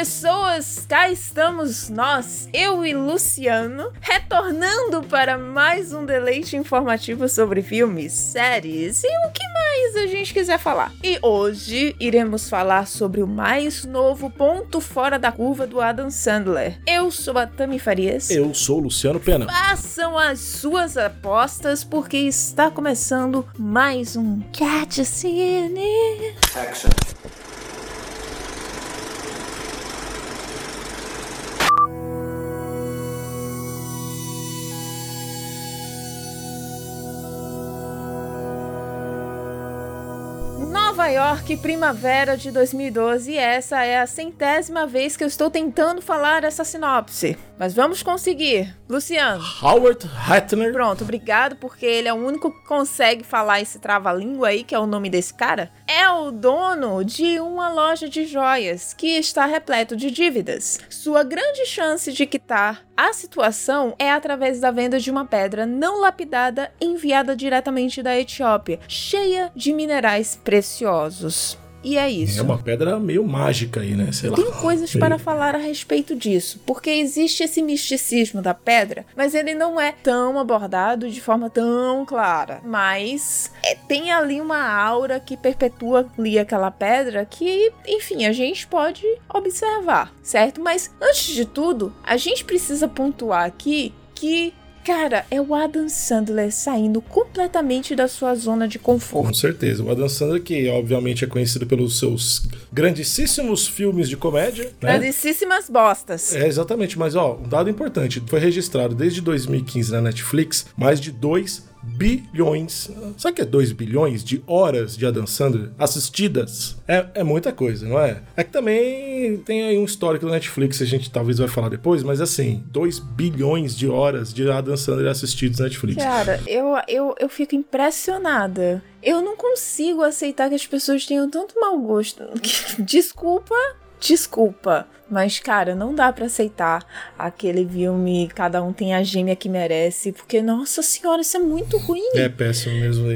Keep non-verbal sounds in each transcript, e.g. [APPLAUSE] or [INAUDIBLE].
pessoas, cá estamos nós, eu e Luciano, retornando para mais um deleite informativo sobre filmes, séries e o que mais a gente quiser falar. E hoje iremos falar sobre o mais novo ponto fora da curva do Adam Sandler. Eu sou a Tami Farias. Eu sou o Luciano Pena. Façam as suas apostas porque está começando mais um Cat Cine. Action. York, primavera de 2012, e essa é a centésima vez que eu estou tentando falar essa sinopse. Mas vamos conseguir. Luciano. Howard Hattner. Pronto, obrigado, porque ele é o único que consegue falar esse trava-língua aí, que é o nome desse cara. É o dono de uma loja de joias que está repleto de dívidas. Sua grande chance de quitar a situação é através da venda de uma pedra não lapidada enviada diretamente da Etiópia, cheia de minerais preciosos. E é isso. É uma pedra meio mágica aí, né? Sei Tem lá. coisas para falar a respeito disso, porque existe esse misticismo da pedra, mas ele não é tão abordado de forma tão clara. Mas é, tem ali uma aura que perpetua ali aquela pedra que, enfim, a gente pode observar, certo? Mas antes de tudo, a gente precisa pontuar aqui que Cara, é o Adam Sandler saindo completamente da sua zona de conforto. Com certeza. O Adam Sandler, que obviamente é conhecido pelos seus grandíssimos filmes de comédia. Né? Grandíssimas bostas. É, exatamente. Mas, ó, um dado importante: foi registrado desde 2015 na Netflix mais de 2 bilhões. Sabe que é 2 bilhões de horas de Adam Sandler assistidas? É, é muita coisa, não é? É que também tem aí um histórico do Netflix, a gente talvez vai falar depois, mas assim, 2 bilhões de horas de Adam Sandler assistidos na Netflix. Cara, eu, eu, eu fico impressionada. Eu não consigo aceitar que as pessoas tenham tanto mau gosto. [LAUGHS] Desculpa, desculpa. Mas, cara, não dá para aceitar aquele filme Cada um tem a gêmea que merece, porque, nossa senhora, isso é muito ruim. É péssimo mesmo.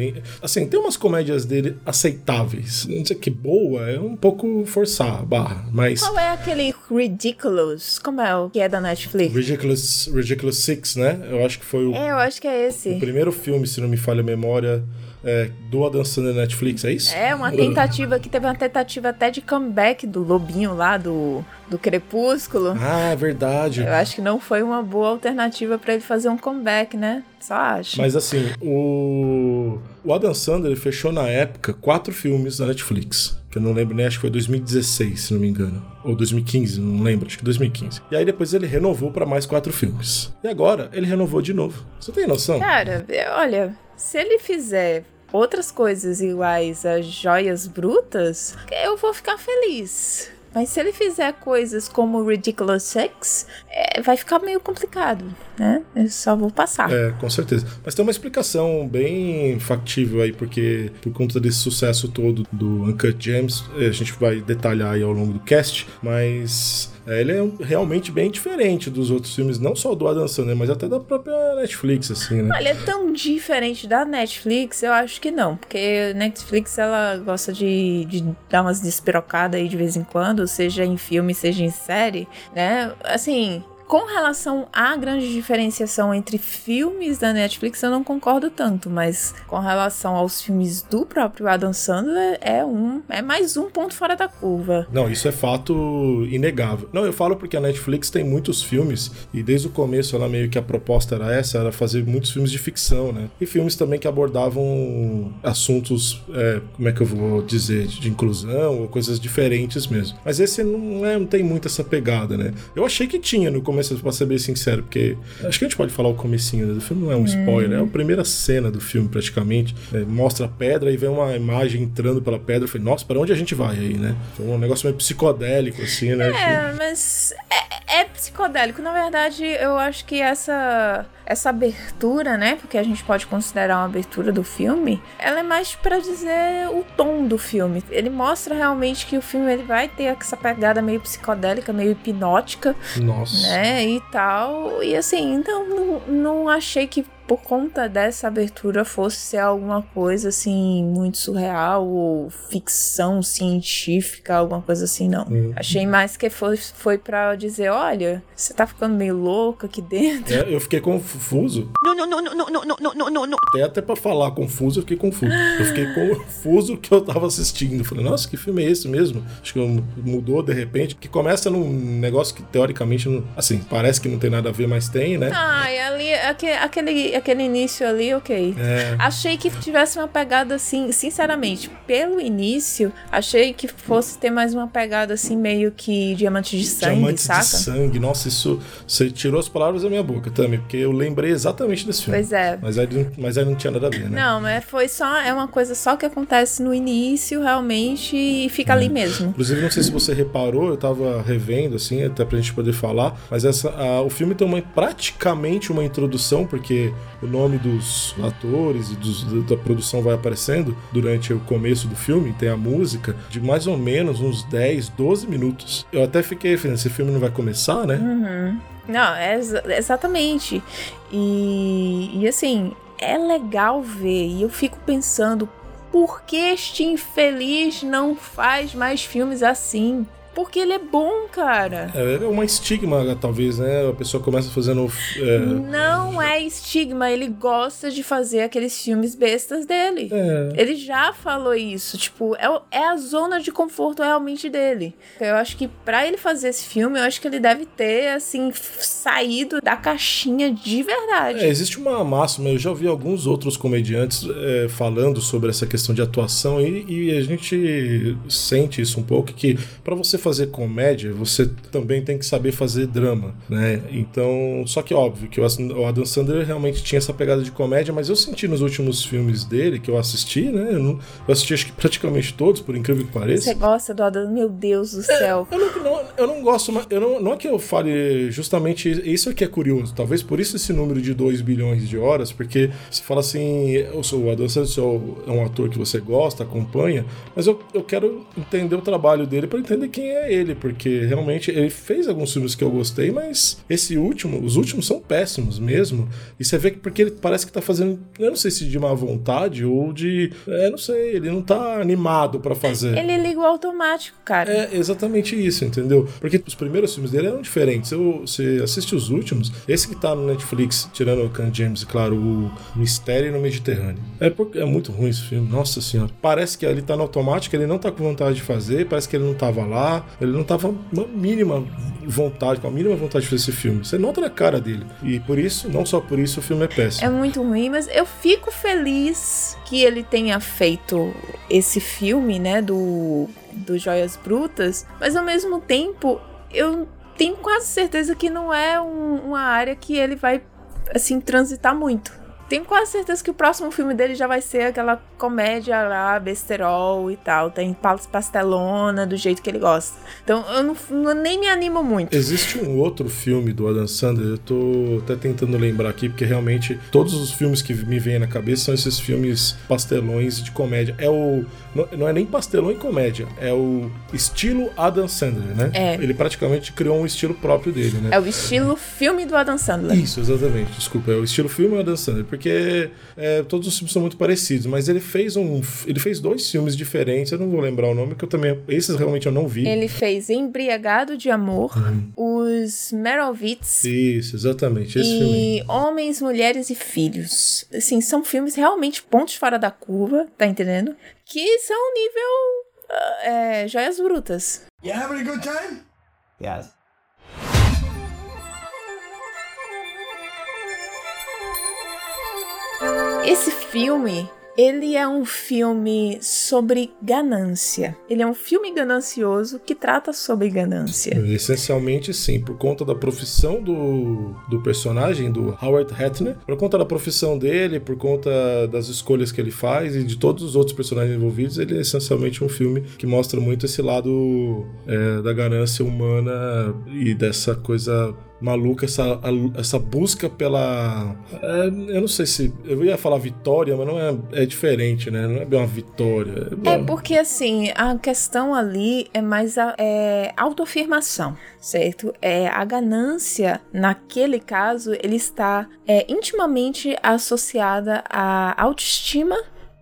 Assim, tem umas comédias dele aceitáveis. Não sei que boa, é um pouco forçar a barra, mas. Qual é aquele Ridiculous? Como é o que é da Netflix? Ridiculous, Ridiculous Six, né? Eu acho que foi o. É, eu acho que é esse. O primeiro filme, se não me falha a memória é, do Adam Sandler na Netflix, é isso? É, uma tentativa que teve uma tentativa até de comeback do Lobinho lá do, do Crepúsculo. Ah, é verdade. Eu acho que não foi uma boa alternativa para ele fazer um comeback, né? Só acho. Mas assim, o, o Adam Sandler fechou na época quatro filmes da Netflix. Que eu não lembro nem, acho que foi 2016, se não me engano. Ou 2015, não lembro, acho que 2015. E aí depois ele renovou para mais quatro filmes. E agora ele renovou de novo. Você tem noção? Cara, olha, se ele fizer outras coisas iguais a joias brutas, eu vou ficar feliz. Mas se ele fizer coisas como Ridiculous Sex, é, vai ficar meio complicado, né? Eu só vou passar. É, com certeza. Mas tem uma explicação bem factível aí, porque por conta desse sucesso todo do Uncut Gems, a gente vai detalhar aí ao longo do cast, mas é, ele é realmente bem diferente dos outros filmes, não só do Adam Sandler, mas até da própria Netflix, assim, né? Olha, é tão diferente da Netflix, eu acho que não, porque a Netflix, ela gosta de, de dar umas despirocadas aí de vez em quando, seja em filme, seja em série, né? Assim, com relação à grande diferenciação entre filmes da Netflix, eu não concordo tanto, mas com relação aos filmes do próprio Adam Sandler, é um é mais um ponto fora da curva. Não, isso é fato inegável. Não, eu falo porque a Netflix tem muitos filmes e desde o começo ela meio que a proposta era essa, era fazer muitos filmes de ficção, né? E filmes também que abordavam assuntos, é, como é que eu vou dizer, de inclusão ou coisas diferentes mesmo. Mas esse não, é, não tem muito essa pegada, né? Eu achei que tinha no começo começo, pra ser bem sincero, porque acho que a gente pode falar o comecinho né, do filme, não é um spoiler, é a primeira cena do filme praticamente. É, mostra a pedra e vem uma imagem entrando pela pedra. Eu falei, nossa, para onde a gente vai aí, né? Foi um negócio meio psicodélico, assim, né? É, mas é, é psicodélico. Na verdade, eu acho que essa essa abertura, né? Porque a gente pode considerar uma abertura do filme, ela é mais para dizer o tom do filme. Ele mostra realmente que o filme ele vai ter essa pegada meio psicodélica, meio hipnótica. Nossa. Né? E tal. E assim, então não, não achei que por conta dessa abertura fosse ser alguma coisa assim muito surreal ou ficção científica, alguma coisa assim, não. Hum. Achei mais que foi, foi para dizer, olha, você tá ficando meio louco aqui dentro. É, eu fiquei confuso. Não, não, não, não, não, não, não, não, não, não. Até, até pra falar confuso, eu fiquei confuso. Eu fiquei confuso que eu tava assistindo. falei, nossa, que filme é esse mesmo? Acho que mudou de repente. Que começa num negócio que teoricamente, não, assim, parece que não tem nada a ver, mas tem, né? Ah, e ali, aquele, aquele início ali, ok. É. Achei que tivesse uma pegada assim, sinceramente, pelo início, achei que fosse ter mais uma pegada assim, meio que diamante de sangue, diamante saca? de sangue, nossa, isso. Você tirou as palavras da minha boca também, porque eu lembrei exatamente desse filme. Pois é. Mas aí, mas aí não tinha nada a ver, né? Não, mas foi só. É uma coisa só que acontece no início, realmente, e fica é. ali mesmo. Inclusive, não sei se você reparou, eu tava revendo, assim, até pra gente poder falar, mas essa, a, o filme tem uma, praticamente uma introdução, porque o nome dos atores e dos, da produção vai aparecendo durante o começo do filme, tem a música, de mais ou menos uns 10, 12 minutos. Eu até fiquei, esse filme não vai começar, né? Uhum. Não, é exatamente. E, e assim, é legal ver. E eu fico pensando, por que este infeliz não faz mais filmes assim? Porque ele é bom, cara. É, é uma estigma, talvez, né? A pessoa começa fazendo. É... Não é estigma, ele gosta de fazer aqueles filmes bestas dele. É. Ele já falou isso. Tipo, é, é a zona de conforto realmente dele. Eu acho que para ele fazer esse filme, eu acho que ele deve ter, assim, saído da caixinha de verdade. É, existe uma máxima, eu já ouvi alguns outros comediantes é, falando sobre essa questão de atuação e, e a gente sente isso um pouco, que para você fazer comédia, você também tem que saber fazer drama, né? Então, só que óbvio que o Adam Sandler realmente tinha essa pegada de comédia, mas eu senti nos últimos filmes dele que eu assisti, né? Eu, não, eu assisti acho que praticamente todos, por incrível que pareça. Você gosta do Adam? Meu Deus do céu. É, eu, não, não, eu não gosto, mas eu não, não é que eu fale justamente isso aqui é curioso. Talvez por isso esse número de 2 bilhões de horas, porque você fala assim, eu sou o Adam Sandler, é um ator que você gosta, acompanha, mas eu, eu quero entender o trabalho dele para entender quem é ele, porque realmente ele fez alguns filmes que eu gostei, mas esse último, os últimos são péssimos mesmo. E você vê que porque ele parece que tá fazendo, eu não sei se de má vontade ou de, é, não sei, ele não tá animado para fazer. Ele liga o automático, cara. É exatamente isso, entendeu? Porque os primeiros filmes dele eram diferentes. Eu, você assiste os últimos, esse que tá no Netflix, tirando o Can James, claro, o Mistério no Mediterrâneo. É, porque é muito ruim esse filme, nossa senhora. Parece que ele tá no automático, ele não tá com vontade de fazer, parece que ele não tava lá, ele não tava uma mínima vontade, com a mínima vontade de fazer esse filme. Você nota na cara dele. E por isso, não só por isso, o filme é péssimo. É muito ruim, mas eu fico feliz que ele tenha feito esse filme, né, do, do Joias Brutas, mas ao mesmo tempo, eu tenho quase certeza que não é um, uma área que ele vai, assim, transitar muito tenho quase certeza que o próximo filme dele já vai ser aquela comédia lá, besterol e tal. Tem pastelona do jeito que ele gosta. Então eu não, não, nem me animo muito. Existe um outro filme do Adam Sandler, eu tô até tentando lembrar aqui, porque realmente todos os filmes que me vêm na cabeça são esses filmes pastelões de comédia. É o. Não, não é nem pastelão e comédia, é o estilo Adam Sandler, né? É. Ele praticamente criou um estilo próprio dele, né? É o estilo filme do Adam Sandler. Isso, exatamente. Desculpa, é o estilo filme do Adam Sandler, porque é, todos os filmes são muito parecidos, mas ele fez um. Ele fez dois filmes diferentes, eu não vou lembrar o nome, que eu também. Esses realmente eu não vi. Ele fez Embriagado de Amor, uhum. os Merovitz. Isso, exatamente. Esse e filme. Homens, Mulheres e Filhos. Assim, são filmes realmente pontos fora da curva, tá entendendo? Que são nível. Uh, é, joias brutas. You having a good time? Yes. Esse filme ele é um filme sobre ganância. Ele é um filme ganancioso que trata sobre ganância. Essencialmente, sim, por conta da profissão do, do personagem, do Howard Hattner, por conta da profissão dele, por conta das escolhas que ele faz e de todos os outros personagens envolvidos, ele é essencialmente um filme que mostra muito esse lado é, da ganância humana e dessa coisa maluca, essa, essa busca pela. É, eu não sei se. Eu ia falar vitória, mas não é, é diferente, né? Não é bem uma vitória. É, é porque, assim, a questão ali é mais a é, autoafirmação, certo? É, a ganância, naquele caso, ele está é, intimamente associada à autoestima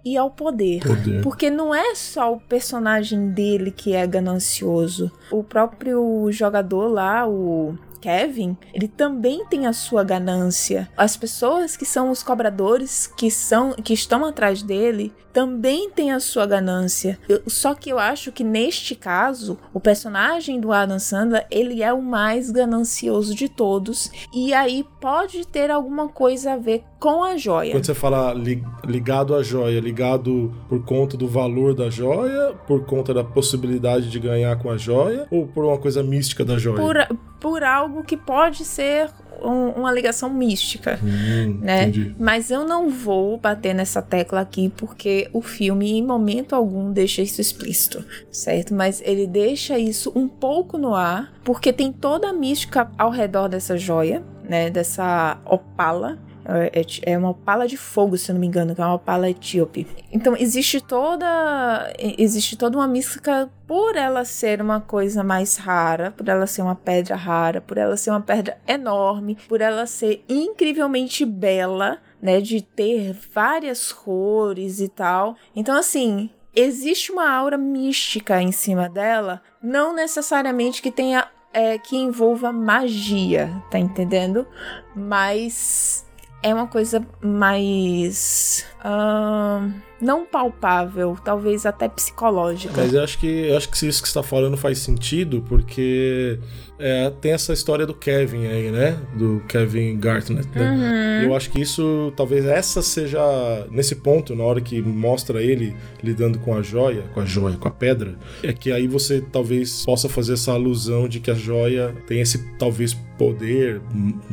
e ao poder. Poder. Porque não é só o personagem dele que é ganancioso. O próprio jogador lá, o Kevin, ele também tem a sua ganância. As pessoas que são os cobradores que são que estão atrás dele também têm a sua ganância. Eu, só que eu acho que neste caso, o personagem do Adam Sandler, ele é o mais ganancioso de todos e aí pode ter alguma coisa a ver com a joia. Quando você fala li, ligado à joia, ligado por conta do valor da joia, por conta da possibilidade de ganhar com a joia ou por uma coisa mística da joia? Por, por algo que pode ser um, uma ligação mística, hum, né? Entendi. Mas eu não vou bater nessa tecla aqui porque o filme em momento algum deixa isso explícito, certo? Mas ele deixa isso um pouco no ar porque tem toda a mística ao redor dessa joia, né? Dessa opala é, é, é uma pala de fogo, se eu não me engano, que é uma pala etíope. Então existe toda existe toda uma mística por ela ser uma coisa mais rara, por ela ser uma pedra rara, por ela ser uma pedra enorme, por ela ser incrivelmente bela, né, de ter várias cores e tal. Então assim, existe uma aura mística em cima dela, não necessariamente que tenha é, que envolva magia, tá entendendo? Mas é uma coisa mais. Uh, não palpável, talvez até psicológica. Mas eu acho que eu acho que isso que você está falando faz sentido, porque é, tem essa história do Kevin aí, né? Do Kevin Gartner. Né? Uhum. Eu acho que isso, talvez essa seja, nesse ponto, na hora que mostra ele lidando com a joia, com a joia, com a pedra, é que aí você talvez possa fazer essa alusão de que a joia tem esse, talvez, poder,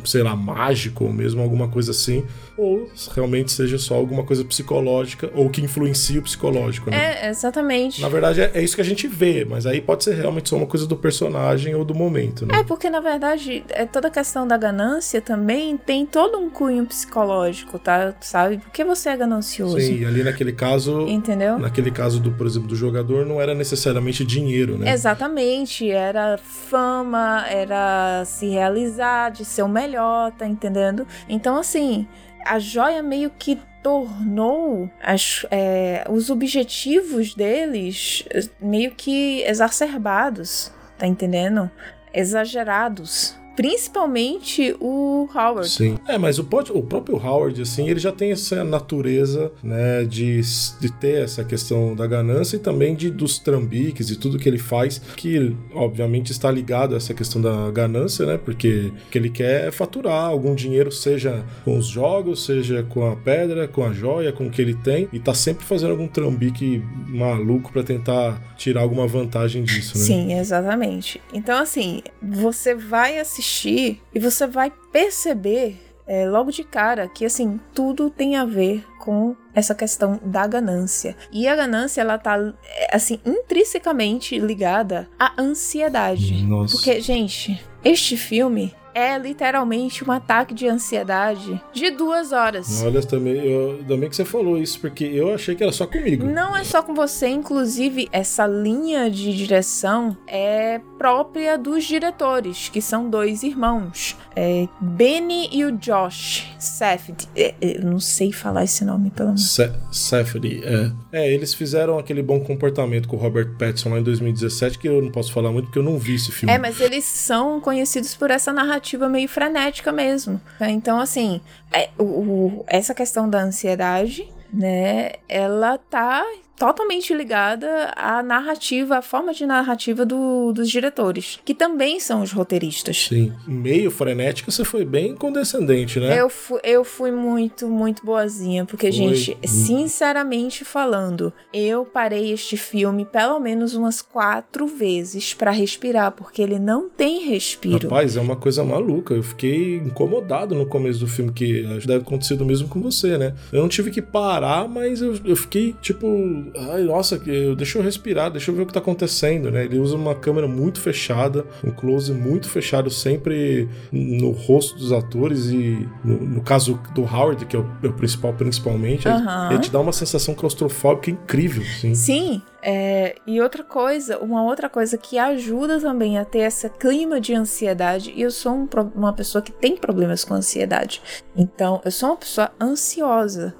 sei lá, mágico, ou mesmo alguma coisa assim, ou realmente seja só alguma coisa psicológica, ou que influencia o psicológico, né? É, exatamente. Na verdade, é, é isso que a gente vê, mas aí pode ser realmente só uma coisa do personagem ou do momento, né? É, porque na verdade, é toda a questão da ganância também tem todo um cunho psicológico, tá? Sabe? Porque você é ganancioso. Sim, ali naquele caso. Entendeu? Naquele caso do, por exemplo, do jogador, não era necessariamente dinheiro, né? Exatamente. Era fama, era se realizar, de ser o melhor, tá entendendo? Então, assim, a joia meio que tornou as, é, os objetivos deles meio que exacerbados, tá entendendo? Exagerados. Principalmente o Howard. Sim. É, mas o, o próprio Howard, assim, ele já tem essa natureza, né, de, de ter essa questão da ganância e também de, dos trambiques e tudo que ele faz, que obviamente está ligado a essa questão da ganância, né, porque o que ele quer é faturar algum dinheiro, seja com os jogos, seja com a pedra, com a joia, com o que ele tem, e tá sempre fazendo algum trambique maluco para tentar tirar alguma vantagem disso, né? Sim, exatamente. Então, assim, você vai assistir assistir e você vai perceber é, logo de cara que assim tudo tem a ver com essa questão da ganância. E a ganância ela tá é, assim intrinsecamente ligada à ansiedade. Nossa. Porque, gente, este filme é literalmente um ataque de ansiedade de duas horas. Olha, também, eu, também que você falou isso, porque eu achei que era só comigo. Não é só com você, inclusive, essa linha de direção é própria dos diretores, que são dois irmãos. É Benny e o Josh Safdie. É, é, eu não sei falar esse nome, pelo menos. Safdie, é. É, eles fizeram aquele bom comportamento com o Robert Pattinson lá em 2017, que eu não posso falar muito porque eu não vi esse filme. É, mas eles são conhecidos por essa narrativa meio frenética mesmo. Então, assim, é, o, o, essa questão da ansiedade, né, ela tá totalmente ligada à narrativa, à forma de narrativa do, dos diretores, que também são os roteiristas. Sim. Meio frenética, você foi bem condescendente, né? Eu fui, eu fui muito, muito boazinha, porque, foi. gente, sinceramente falando, eu parei este filme pelo menos umas quatro vezes para respirar, porque ele não tem respiro. Rapaz, é uma coisa maluca. Eu fiquei incomodado no começo do filme, que deve acontecer o mesmo com você, né? Eu não tive que parar, mas eu, eu fiquei, tipo, ai, nossa, deixa eu respirar, deixa eu ver o que tá acontecendo, né? Ele usa uma câmera muito fechada, um close muito fechado, sempre no rosto dos atores e no, no caso do Howard, que é o, é o principal, principalmente, ele, ele te dá uma sensação claustrofóbica incrível, sim. Sim, é, e outra coisa, uma outra coisa que ajuda também a ter esse clima de ansiedade, e eu sou um, uma pessoa que tem problemas com ansiedade, então eu sou uma pessoa ansiosa.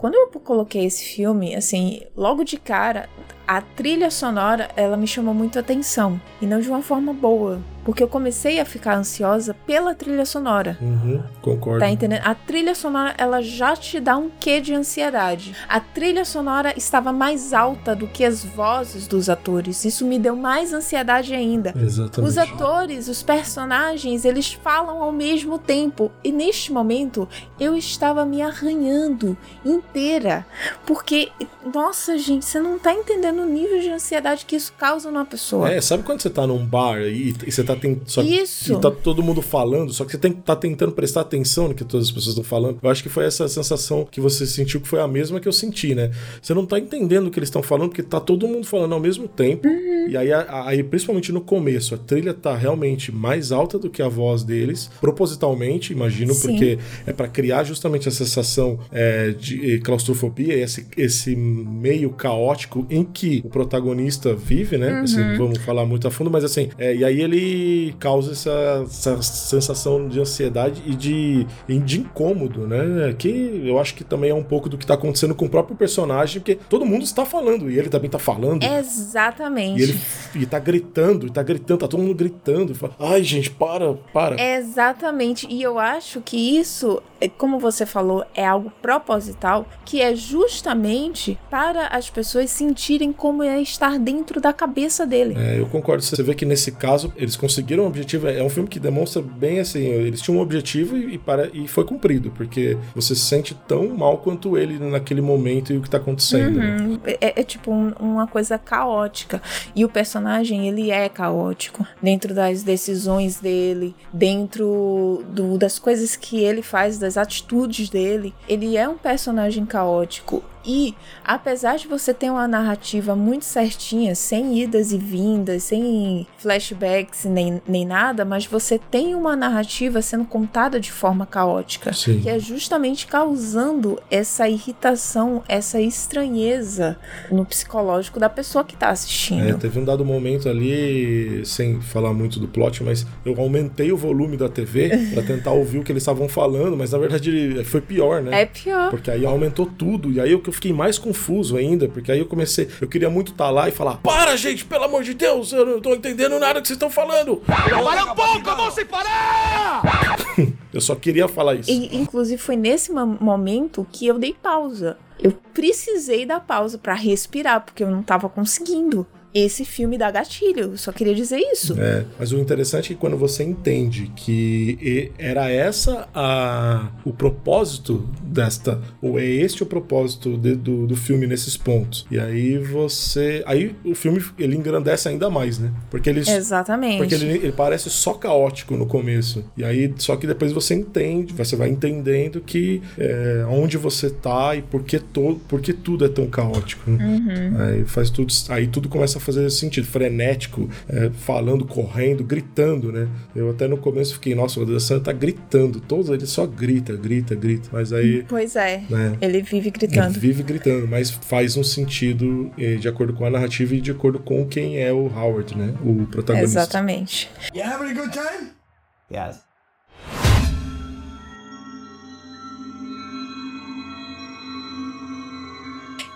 Quando eu coloquei esse filme, assim, logo de cara, a trilha sonora, ela me chamou muito a atenção. E não de uma forma boa. Porque eu comecei a ficar ansiosa pela trilha sonora. Uhum, concordo. Tá entendendo? A trilha sonora, ela já te dá um quê de ansiedade. A trilha sonora estava mais alta do que as vozes dos atores. Isso me deu mais ansiedade ainda. Exatamente. Os atores, os personagens, eles falam ao mesmo tempo. E neste momento, eu estava me arranhando inteira. Porque, nossa, gente, você não tá entendendo o nível de ansiedade que isso causa numa pessoa. É, sabe quando você tá num bar e, e você tá só, Isso. E tá todo mundo falando, só que você tem que tá tentando prestar atenção no que todas as pessoas estão falando. Eu acho que foi essa sensação que você sentiu que foi a mesma que eu senti, né? Você não tá entendendo o que eles estão falando, porque tá todo mundo falando ao mesmo tempo. Uhum. E aí, aí, principalmente no começo, a trilha tá realmente mais alta do que a voz deles, propositalmente, imagino, Sim. porque é para criar justamente a sensação é, de claustrofobia, esse, esse meio caótico em que o protagonista vive, né? Assim, uhum. Assim, vamos falar muito a fundo, mas assim, é, e aí ele causa essa, essa sensação de ansiedade e de, de incômodo, né? Que eu acho que também é um pouco do que tá acontecendo com o próprio personagem, porque todo mundo está falando e ele também tá falando. Exatamente. E ele e tá gritando, e tá gritando, tá todo mundo gritando. Fala, Ai, gente, para, para. Exatamente. E eu acho que isso, é, como você falou, é algo proposital, que é justamente para as pessoas sentirem como é estar dentro da cabeça dele. É, eu concordo. Você vê que nesse caso, eles conseguiram um objetivo. É um filme que demonstra bem assim: eles tinham um objetivo e, para, e foi cumprido, porque você se sente tão mal quanto ele naquele momento e o que tá acontecendo. Uhum. É, é, tipo um, uma coisa caótica. E o personagem, ele é caótico dentro das decisões dele, dentro do, das coisas que ele faz, das atitudes dele. Ele é um personagem caótico. E apesar de você ter uma narrativa muito certinha, sem idas e vindas, sem flashbacks nem, nem nada, mas você tem uma narrativa sendo contada de forma caótica, Sim. que é justamente causando essa irritação, essa estranheza no psicológico da pessoa que está assistindo. É, teve um dado momento ali, sem falar muito do plot, mas eu aumentei o volume da TV [LAUGHS] para tentar ouvir o que eles estavam falando, mas na verdade foi pior, né? É pior. Porque aí aumentou tudo, e aí o que eu fiquei mais confuso ainda, porque aí eu comecei, eu queria muito estar tá lá e falar: Para, gente, pelo amor de Deus, eu não tô entendendo nada que vocês estão falando. Para um pouco, se parar! [LAUGHS] eu só queria falar isso. E, inclusive, foi nesse momento que eu dei pausa. Eu precisei dar pausa para respirar, porque eu não tava conseguindo esse filme dá gatilho. Só queria dizer isso. É, mas o interessante é que quando você entende que era essa a, o propósito desta, ou é este o propósito de, do, do filme nesses pontos. E aí você. Aí o filme ele engrandece ainda mais, né? Porque ele. Exatamente. Porque ele, ele parece só caótico no começo. E aí, só que depois você entende, você vai entendendo que é, onde você tá e por que, to, por que tudo é tão caótico. Né? Uhum. Aí faz tudo. Aí tudo começa a fazer sentido, frenético, é, falando, correndo, gritando, né? Eu até no começo fiquei, nossa, o Adam Sandler tá gritando, todos ele só grita, grita, grita, mas aí... Pois é, né? ele vive gritando. Ele vive gritando, mas faz um sentido eh, de acordo com a narrativa e de acordo com quem é o Howard, né? O protagonista. Exatamente. You having a good time? Yes.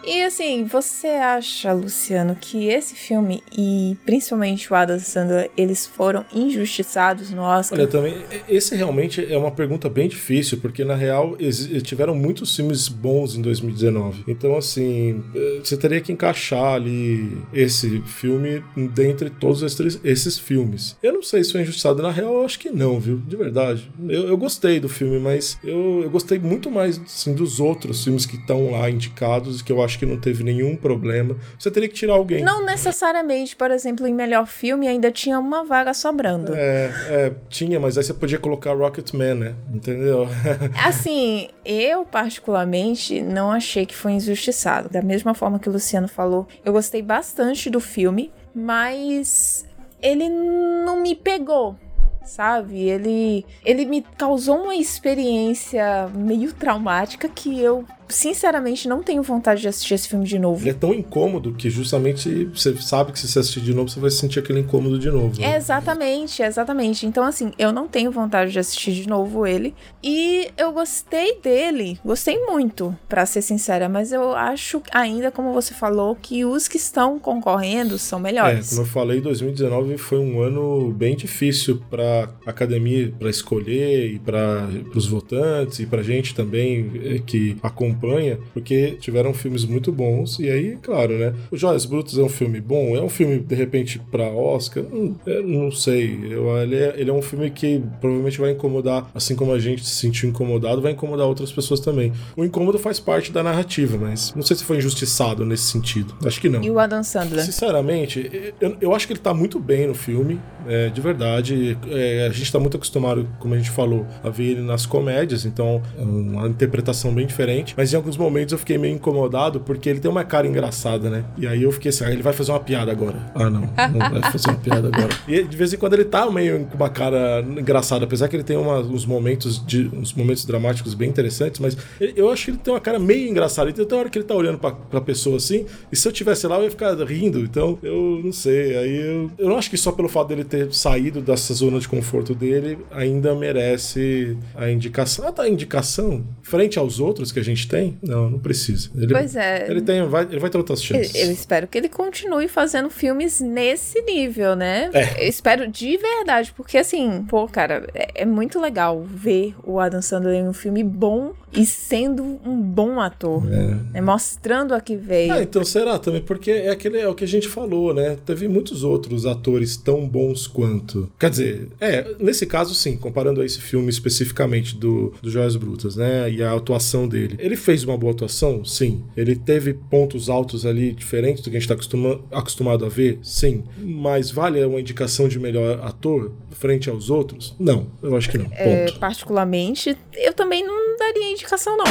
E assim, você acha, Luciano, que esse filme e principalmente o Adam Sandler, eles foram injustiçados no Oscar? Olha, também, esse realmente é uma pergunta bem difícil, porque na real tiveram muitos filmes bons em 2019. Então, assim, eh, você teria que encaixar ali esse filme dentre todos esses, esses filmes. Eu não sei se foi injustiçado, na real, eu acho que não, viu? De verdade. Eu, eu gostei do filme, mas eu, eu gostei muito mais assim, dos outros filmes que estão lá indicados, que eu acho acho que não teve nenhum problema. Você teria que tirar alguém. Não necessariamente, por exemplo, em melhor filme ainda tinha uma vaga sobrando. É, é, tinha, mas aí você podia colocar Rocketman, né? Entendeu? [LAUGHS] Assim, eu particularmente não achei que foi injustiçado. Da mesma forma que o Luciano falou, eu gostei bastante do filme, mas ele não me pegou sabe? Ele, ele me causou uma experiência meio traumática que eu sinceramente, não tenho vontade de assistir esse filme de novo. Ele é tão incômodo que justamente você sabe que se você assistir de novo, você vai sentir aquele incômodo de novo. Né? Exatamente, exatamente. Então, assim, eu não tenho vontade de assistir de novo ele. E eu gostei dele, gostei muito, para ser sincera, mas eu acho ainda, como você falou, que os que estão concorrendo são melhores. É, como eu falei, 2019 foi um ano bem difícil para academia para escolher e para os votantes e para gente também eh, que acompanha campanha, porque tiveram filmes muito bons. E aí, claro, né? O Joias Brutas é um filme bom, é um filme, de repente, pra Oscar? Hum, não sei. Eu, ele, é, ele é um filme que provavelmente vai incomodar, assim como a gente se sentiu incomodado, vai incomodar outras pessoas também. O incômodo faz parte da narrativa, mas não sei se foi injustiçado nesse sentido. Acho que não. E o Adam Sandler? Sinceramente, eu, eu acho que ele tá muito bem no filme, é, de verdade. É, a gente tá muito acostumado, como a gente falou, a ver ele nas comédias, então é uma interpretação bem diferente. Mas em alguns momentos eu fiquei meio incomodado porque ele tem uma cara engraçada, né? E aí eu fiquei assim, ah, ele vai fazer uma piada agora. Ah, não, não vai fazer uma piada agora. E de vez em quando ele tá meio com uma cara engraçada, apesar que ele tem uma, uns momentos de uns momentos dramáticos bem interessantes, mas eu acho que ele tem uma cara meio engraçada. Então tem hora que ele tá olhando pra, pra pessoa assim, e se eu tivesse lá eu ia ficar rindo. Então eu não sei. Aí eu, eu não acho que só pelo fato dele ter saído dessa zona de conforto dele ainda merece a indicação. Ah, tá, a indicação frente aos outros que a gente tem tem? Não, não precisa. Ele, pois é. Ele, tem, vai, ele vai ter outras chances. Eu, eu espero que ele continue fazendo filmes nesse nível, né? É. Eu espero de verdade, porque assim, pô, cara, é, é muito legal ver o Adam Sandler em um filme bom e sendo um bom ator. É. Né? Mostrando a que veio. Ah, então será também, porque é, aquele, é o que a gente falou, né? Teve muitos outros atores tão bons quanto. Quer dizer, é, nesse caso sim, comparando a esse filme especificamente do, do Joias Brutas, né? E a atuação dele. Ele fez uma boa atuação? Sim. Ele teve pontos altos ali diferentes do que a gente está acostuma, acostumado a ver? Sim. Mas vale uma indicação de melhor ator frente aos outros? Não, eu acho que não. É, particularmente, eu também não daria indicação, não.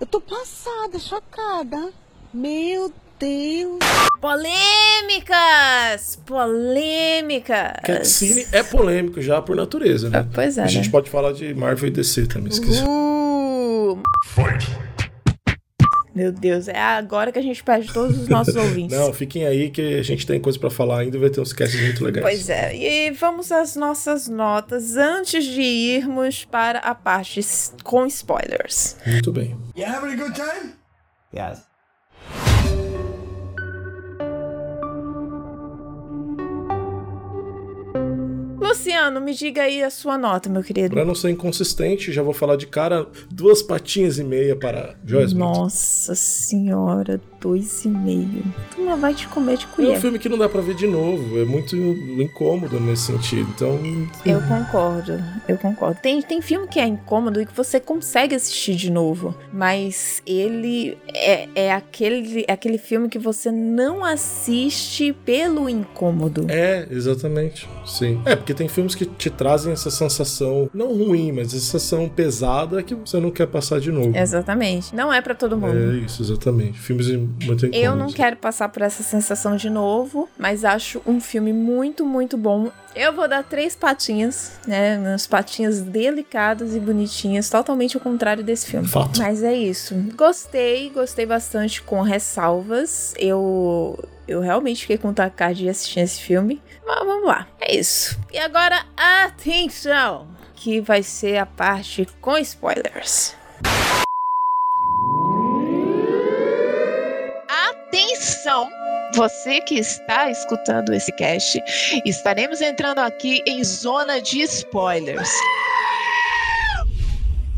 Eu tô passada, chocada. Meu Deus. Polêmicas! Polêmicas! Cutscene é polêmico já por natureza, né? Ah, pois é. A né? gente pode falar de Marvel e DC também, esqueci. Uh. Fight! Meu Deus, é agora que a gente perde todos os nossos [LAUGHS] ouvintes. Não, fiquem aí que a gente tem coisa para falar ainda e vai ter uns casts muito legais. Pois é, e vamos às nossas notas antes de irmos para a parte com spoilers. Muito bem. You having a good time? Yes. Luciano, me diga aí a sua nota, meu querido. Pra não ser inconsistente, já vou falar de cara duas patinhas e meia para Joyce Nossa senhora, dois e meio. Tu vai te comer de colher. É um filme que não dá pra ver de novo, é muito incômodo nesse sentido, então... Eu concordo, eu concordo. Tem, tem filme que é incômodo e que você consegue assistir de novo, mas ele é, é, aquele, é aquele filme que você não assiste pelo incômodo. É, exatamente, sim. É, porque tem filmes que te trazem essa sensação, não ruim, mas essa sensação pesada que você não quer passar de novo. Exatamente. Não é para todo mundo. É isso, exatamente. Filmes muito. Eu não quero passar por essa sensação de novo, mas acho um filme muito, muito bom. Eu vou dar três patinhas, né? Umas patinhas delicadas e bonitinhas, totalmente ao contrário desse filme. Fato. Mas é isso. Gostei, gostei bastante com ressalvas. Eu eu realmente fiquei com vontade de assistir esse filme. Mas vamos lá. É isso. E agora, atenção! Que vai ser a parte com spoilers. Atenção! Você que está escutando esse cast, estaremos entrando aqui em zona de spoilers.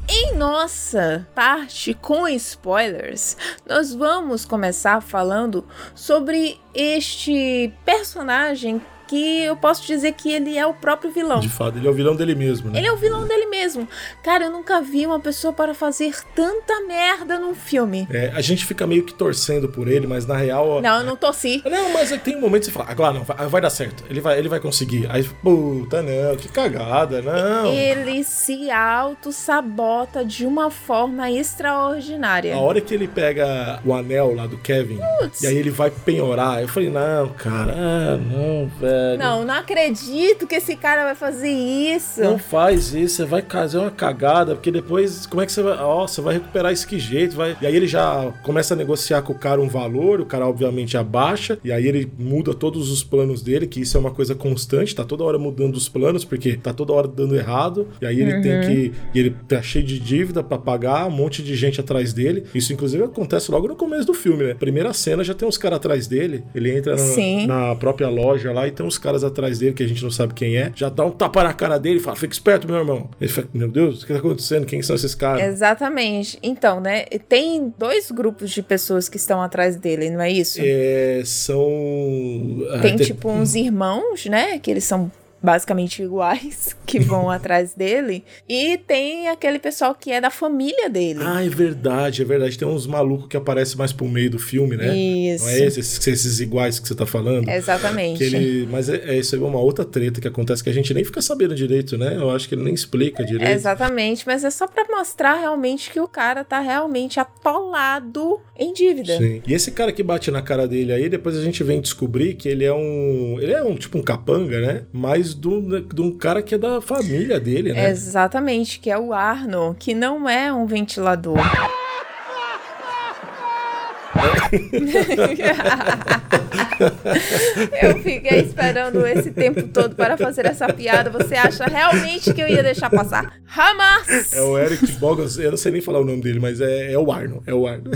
Em nossa parte com spoilers, nós vamos começar falando sobre este personagem aqui eu posso dizer que ele é o próprio vilão. De fato, ele é o vilão dele mesmo, né? Ele é o vilão dele mesmo. Cara, eu nunca vi uma pessoa para fazer tanta merda num filme. É, a gente fica meio que torcendo por ele, mas na real. Não, eu não torci. Não, mas tem um momento que você fala, agora não, vai, vai dar certo. Ele vai, ele vai conseguir. Aí, puta, não, que cagada, não. Ele se auto-sabota de uma forma extraordinária. A hora que ele pega o anel lá do Kevin, e aí ele vai penhorar, eu falei, não, cara, ah, não, velho. Não, não acredito que esse cara vai fazer isso. Não faz isso, você vai fazer uma cagada, porque depois, como é que você vai. Ó, você vai recuperar isso que jeito? Vai... E aí ele já começa a negociar com o cara um valor, o cara obviamente abaixa, e aí ele muda todos os planos dele, que isso é uma coisa constante, tá toda hora mudando os planos, porque tá toda hora dando errado, e aí ele tem que. E ele tá cheio de dívida pra pagar, um monte de gente atrás dele. Isso, inclusive, acontece logo no começo do filme, né? Primeira cena já tem uns caras atrás dele, ele entra na, na própria loja lá e tem uns caras atrás dele que a gente não sabe quem é, já dá um tapa na cara dele e fala: fica esperto, meu irmão. Ele fala: meu Deus, o que tá acontecendo? Quem são esses caras? Exatamente. Então, né? Tem dois grupos de pessoas que estão atrás dele, não é isso? É, são. ah, Tem tipo uns irmãos, né? Que eles são basicamente iguais, [LAUGHS] que vão [LAUGHS] atrás dele. E tem aquele pessoal que é da família dele. Ah, é verdade, é verdade. Tem uns malucos que aparecem mais pro meio do filme, né? Isso. Não é esses, esses iguais que você tá falando? Exatamente. Que ele, mas é, é isso aí é uma outra treta que acontece que a gente nem fica sabendo direito, né? Eu acho que ele nem explica direito. Exatamente, mas é só pra mostrar realmente que o cara tá realmente atolado em dívida. Sim. E esse cara que bate na cara dele aí, depois a gente vem descobrir que ele é um. Ele é um tipo um capanga, né? Mas de um, de um cara que é da família dele, né? Exatamente, que é o Arno, que não é um ventilador. Eu fiquei esperando esse tempo todo para fazer essa piada. Você acha realmente que eu ia deixar passar? Hamas! É o Eric Bogas, eu não sei nem falar o nome dele, mas é, é o Arno, é o Arno.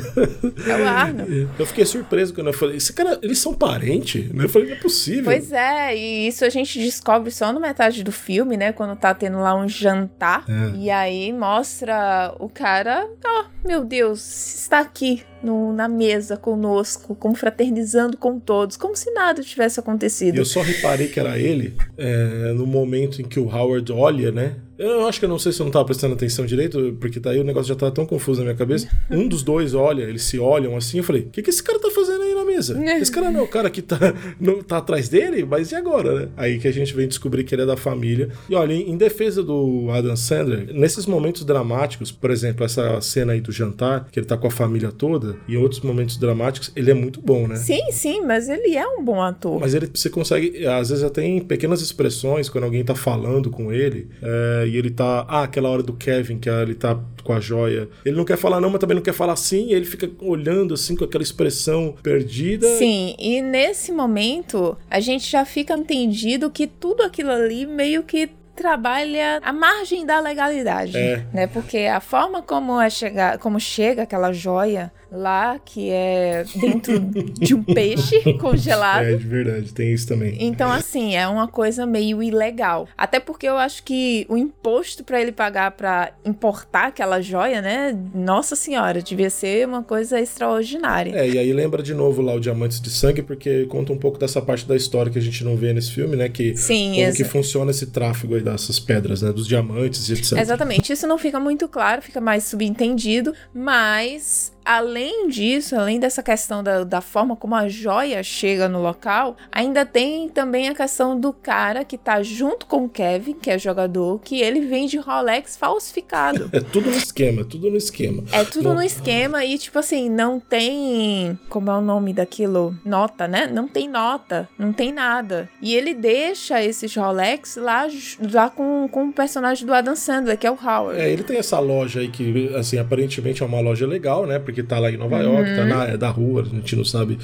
É o Arno. Eu fiquei surpreso quando eu falei, esse cara, eles são parentes? Eu falei, não é possível. Pois é, e isso a gente descobre só no metade do filme, né? Quando tá tendo lá um jantar. É. E aí mostra o cara, ó, meu Deus, está aqui no- na mesa conosco, confraternizando com todos, como se nada tivesse E acontecido. eu só reparei que era ele é, no momento em que o Howard olha, né? Eu acho que eu não sei se eu não tava prestando atenção direito, porque daí o negócio já tava tão confuso na minha cabeça. [LAUGHS] Um dos dois olha, eles se olham assim, eu falei, o que, que esse cara tá fazendo aí mesa? Esse cara não é o cara que tá, [LAUGHS] não, tá atrás dele? Mas e agora, né? Aí que a gente vem descobrir que ele é da família. E olha, em, em defesa do Adam Sandler, nesses momentos dramáticos, por exemplo, essa cena aí do jantar, que ele tá com a família toda, e em outros momentos dramáticos, ele é muito bom, né? Sim, sim, mas ele é um bom ator. Mas ele, você consegue, às vezes até em pequenas expressões, quando alguém tá falando com ele, é, e ele tá. Ah, aquela hora do Kevin, que ele tá com a joia. Ele não quer falar não, mas também não quer falar sim, e ele fica olhando assim com aquela expressão perdida. Sim, e nesse momento a gente já fica entendido que tudo aquilo ali meio que trabalha à margem da legalidade, É. né? Porque a forma como é chegar, como chega aquela joia lá que é dentro de um peixe [LAUGHS] congelado. É, de verdade, tem isso também. Então, assim, é uma coisa meio ilegal. Até porque eu acho que o imposto pra ele pagar pra importar aquela joia, né? Nossa senhora, devia ser uma coisa extraordinária. É, e aí lembra de novo lá o Diamantes de Sangue, porque conta um pouco dessa parte da história que a gente não vê nesse filme, né? Que Sim, como que funciona esse tráfego aí dessas pedras, né? Dos diamantes e etc. Exatamente, isso não fica muito claro, fica mais subentendido, mas além disso, além dessa questão da, da forma como a joia chega no local, ainda tem também a questão do cara que tá junto com o Kevin, que é jogador, que ele vende Rolex falsificado. [LAUGHS] É tudo no esquema, tudo no esquema. É tudo Não- no esquema e, tipo assim, não tem. Como é o nome daquilo? Nota, né? Não tem nota, não tem nada. E ele deixa esses Rolex lá, lá com, com o personagem do Adam Sandler, que é o Howard. É, ele tem essa loja aí que, assim, aparentemente é uma loja legal, né? Porque tá lá em Nova York, Uhum. tá na, é da rua, a gente não sabe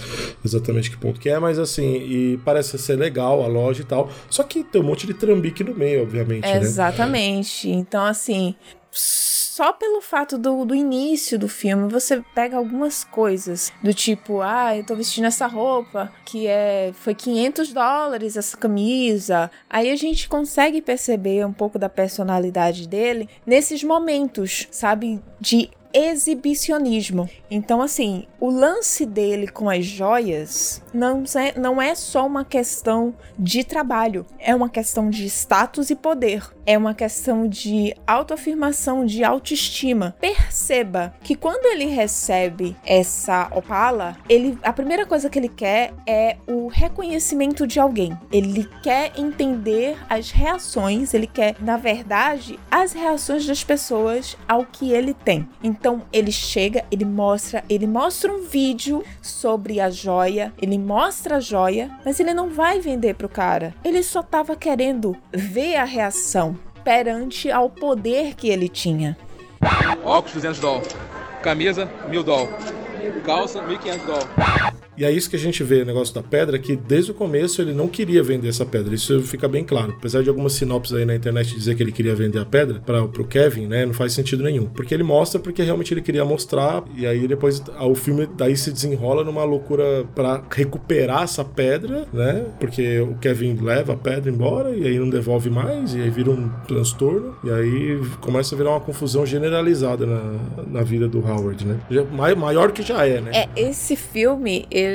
exatamente que ponto que é, mas assim, e parece ser legal a loja e tal. Só que tem um monte de trambique no meio, obviamente, né? Exatamente. Então, assim, só pelo fato do, do início do filme, você pega algumas coisas do tipo, ah, eu tô vestindo essa roupa que é foi 500 dólares essa camisa. Aí a gente consegue perceber um pouco da personalidade dele nesses momentos, sabe, de exibicionismo. Então, assim, o lance dele com as joias não é, não é só uma questão de trabalho, é uma questão de status e poder. É uma questão de autoafirmação, de autoestima. Perceba que quando ele recebe essa opala, ele a primeira coisa que ele quer é o reconhecimento de alguém. Ele quer entender as reações, ele quer, na verdade, as reações das pessoas ao que ele tem. Então, ele chega, ele mostra, ele mostra um vídeo sobre a joia, ele mostra a joia, mas ele não vai vender pro cara. Ele só tava querendo ver a reação perante ao poder que ele tinha. Óculos 200 dólares, camisa 1000 dólares, calça 1500 dólares. E é isso que a gente vê, o negócio da pedra, que desde o começo ele não queria vender essa pedra. Isso fica bem claro. Apesar de algumas sinopses aí na internet dizer que ele queria vender a pedra para pro Kevin, né? Não faz sentido nenhum. Porque ele mostra porque realmente ele queria mostrar. E aí depois o filme daí se desenrola numa loucura para recuperar essa pedra, né? Porque o Kevin leva a pedra embora e aí não devolve mais. E aí vira um transtorno. E aí começa a virar uma confusão generalizada na, na vida do Howard, né? Maior que já é, né? É, esse filme, ele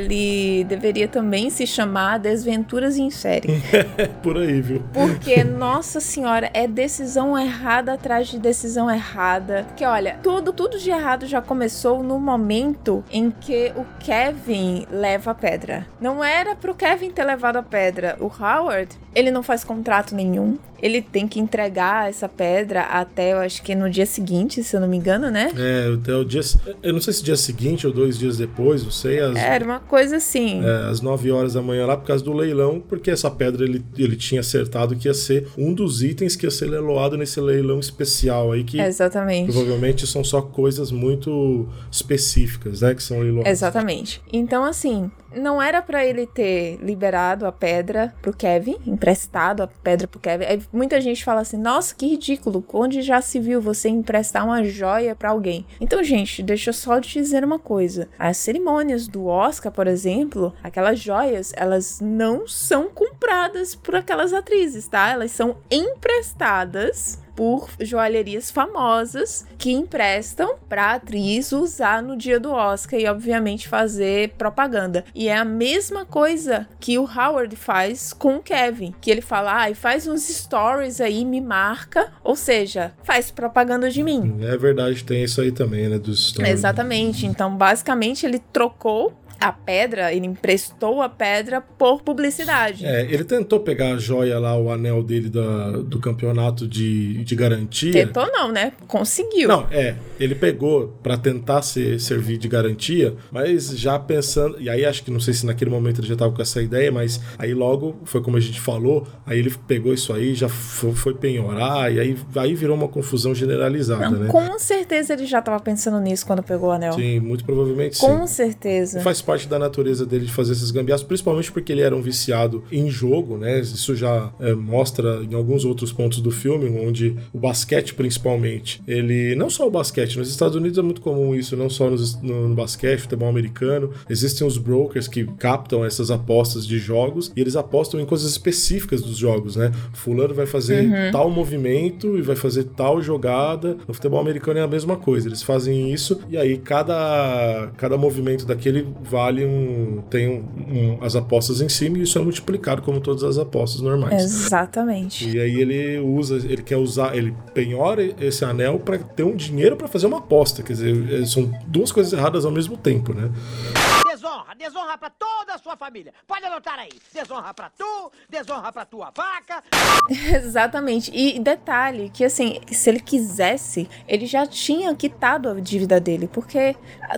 deveria também se chamar Desventuras em Série. [LAUGHS] Por aí, viu? Porque, nossa senhora, é decisão errada atrás de decisão errada. Que olha, tudo, tudo de errado já começou no momento em que o Kevin leva a pedra. Não era pro Kevin ter levado a pedra. O Howard, ele não faz contrato nenhum. Ele tem que entregar essa pedra até, eu acho que no dia seguinte, se eu não me engano, né? É, até o dia. Eu não sei se dia seguinte ou dois dias depois, não sei. As, Era uma coisa assim. é, às 9 horas da manhã lá, por causa do leilão, porque essa pedra ele, ele tinha acertado que ia ser um dos itens que ia ser leiloado nesse leilão especial aí, que Exatamente. provavelmente são só coisas muito específicas, né? Que são leiloadas. Exatamente. Então, assim, não era pra ele ter liberado a pedra pro Kevin, emprestado a pedra pro Kevin. Aí muita gente fala assim: nossa, que ridículo, onde já se viu você emprestar uma joia pra alguém? Então, gente, deixa eu só te dizer uma coisa: as cerimônias do Oscar, por exemplo, aquelas joias, elas não são compradas por aquelas atrizes, tá? Elas são emprestadas por joalherias famosas que emprestam pra atriz usar no dia do Oscar e, obviamente, fazer propaganda. E é a mesma coisa que o Howard faz com o Kevin, que ele fala, ai, faz uns stories aí, me marca, ou seja, faz propaganda de mim. É verdade, tem isso aí também, né? Dos stories. Exatamente. Então, basicamente, ele trocou a pedra, ele emprestou a pedra por publicidade. É, ele tentou pegar a joia lá, o anel dele da, do campeonato de, de garantia. Tentou não, né? Conseguiu. Não, é. Ele pegou pra tentar ser, servir de garantia, mas já pensando. E aí acho que não sei se naquele momento ele já tava com essa ideia, mas aí logo foi como a gente falou. Aí ele pegou isso aí, já foi, foi penhorar, e aí, aí virou uma confusão generalizada, Não, né? com certeza ele já tava pensando nisso quando pegou o anel. Sim, muito provavelmente Com sim. certeza. Faz parte da natureza dele de fazer esses gambiarras, principalmente porque ele era um viciado em jogo, né? Isso já é, mostra em alguns outros pontos do filme, onde o basquete, principalmente, ele. Não só o basquete, nos Estados Unidos é muito comum isso, não só nos- no, no basquete, futebol americano. Existem os brokers que captam essas apostas de jogos e eles apostam em coisas específicas dos jogos, né? Fulano vai fazer tal movimento e vai fazer tal jogada. No futebol americano é a mesma coisa, eles fazem isso e aí cada, cada movimento daquele vale um. tem um, um- as apostas em cima e isso é multiplicado como todas as apostas normais. Exatamente. E aí ele usa, ele quer usar, ele penhora esse anel pra ter um dinheiro pra fazer uma aposta. Quer dizer, são duas coisas erradas ao mesmo tempo, né? Desonra, desonra pra toda a sua família. Pode anotar aí. Desonra pra tu, desonra pra tua vaca. [LAUGHS] Exatamente. E detalhe que assim, se ele quisesse, ele já tinha quitado a dívida dele, porque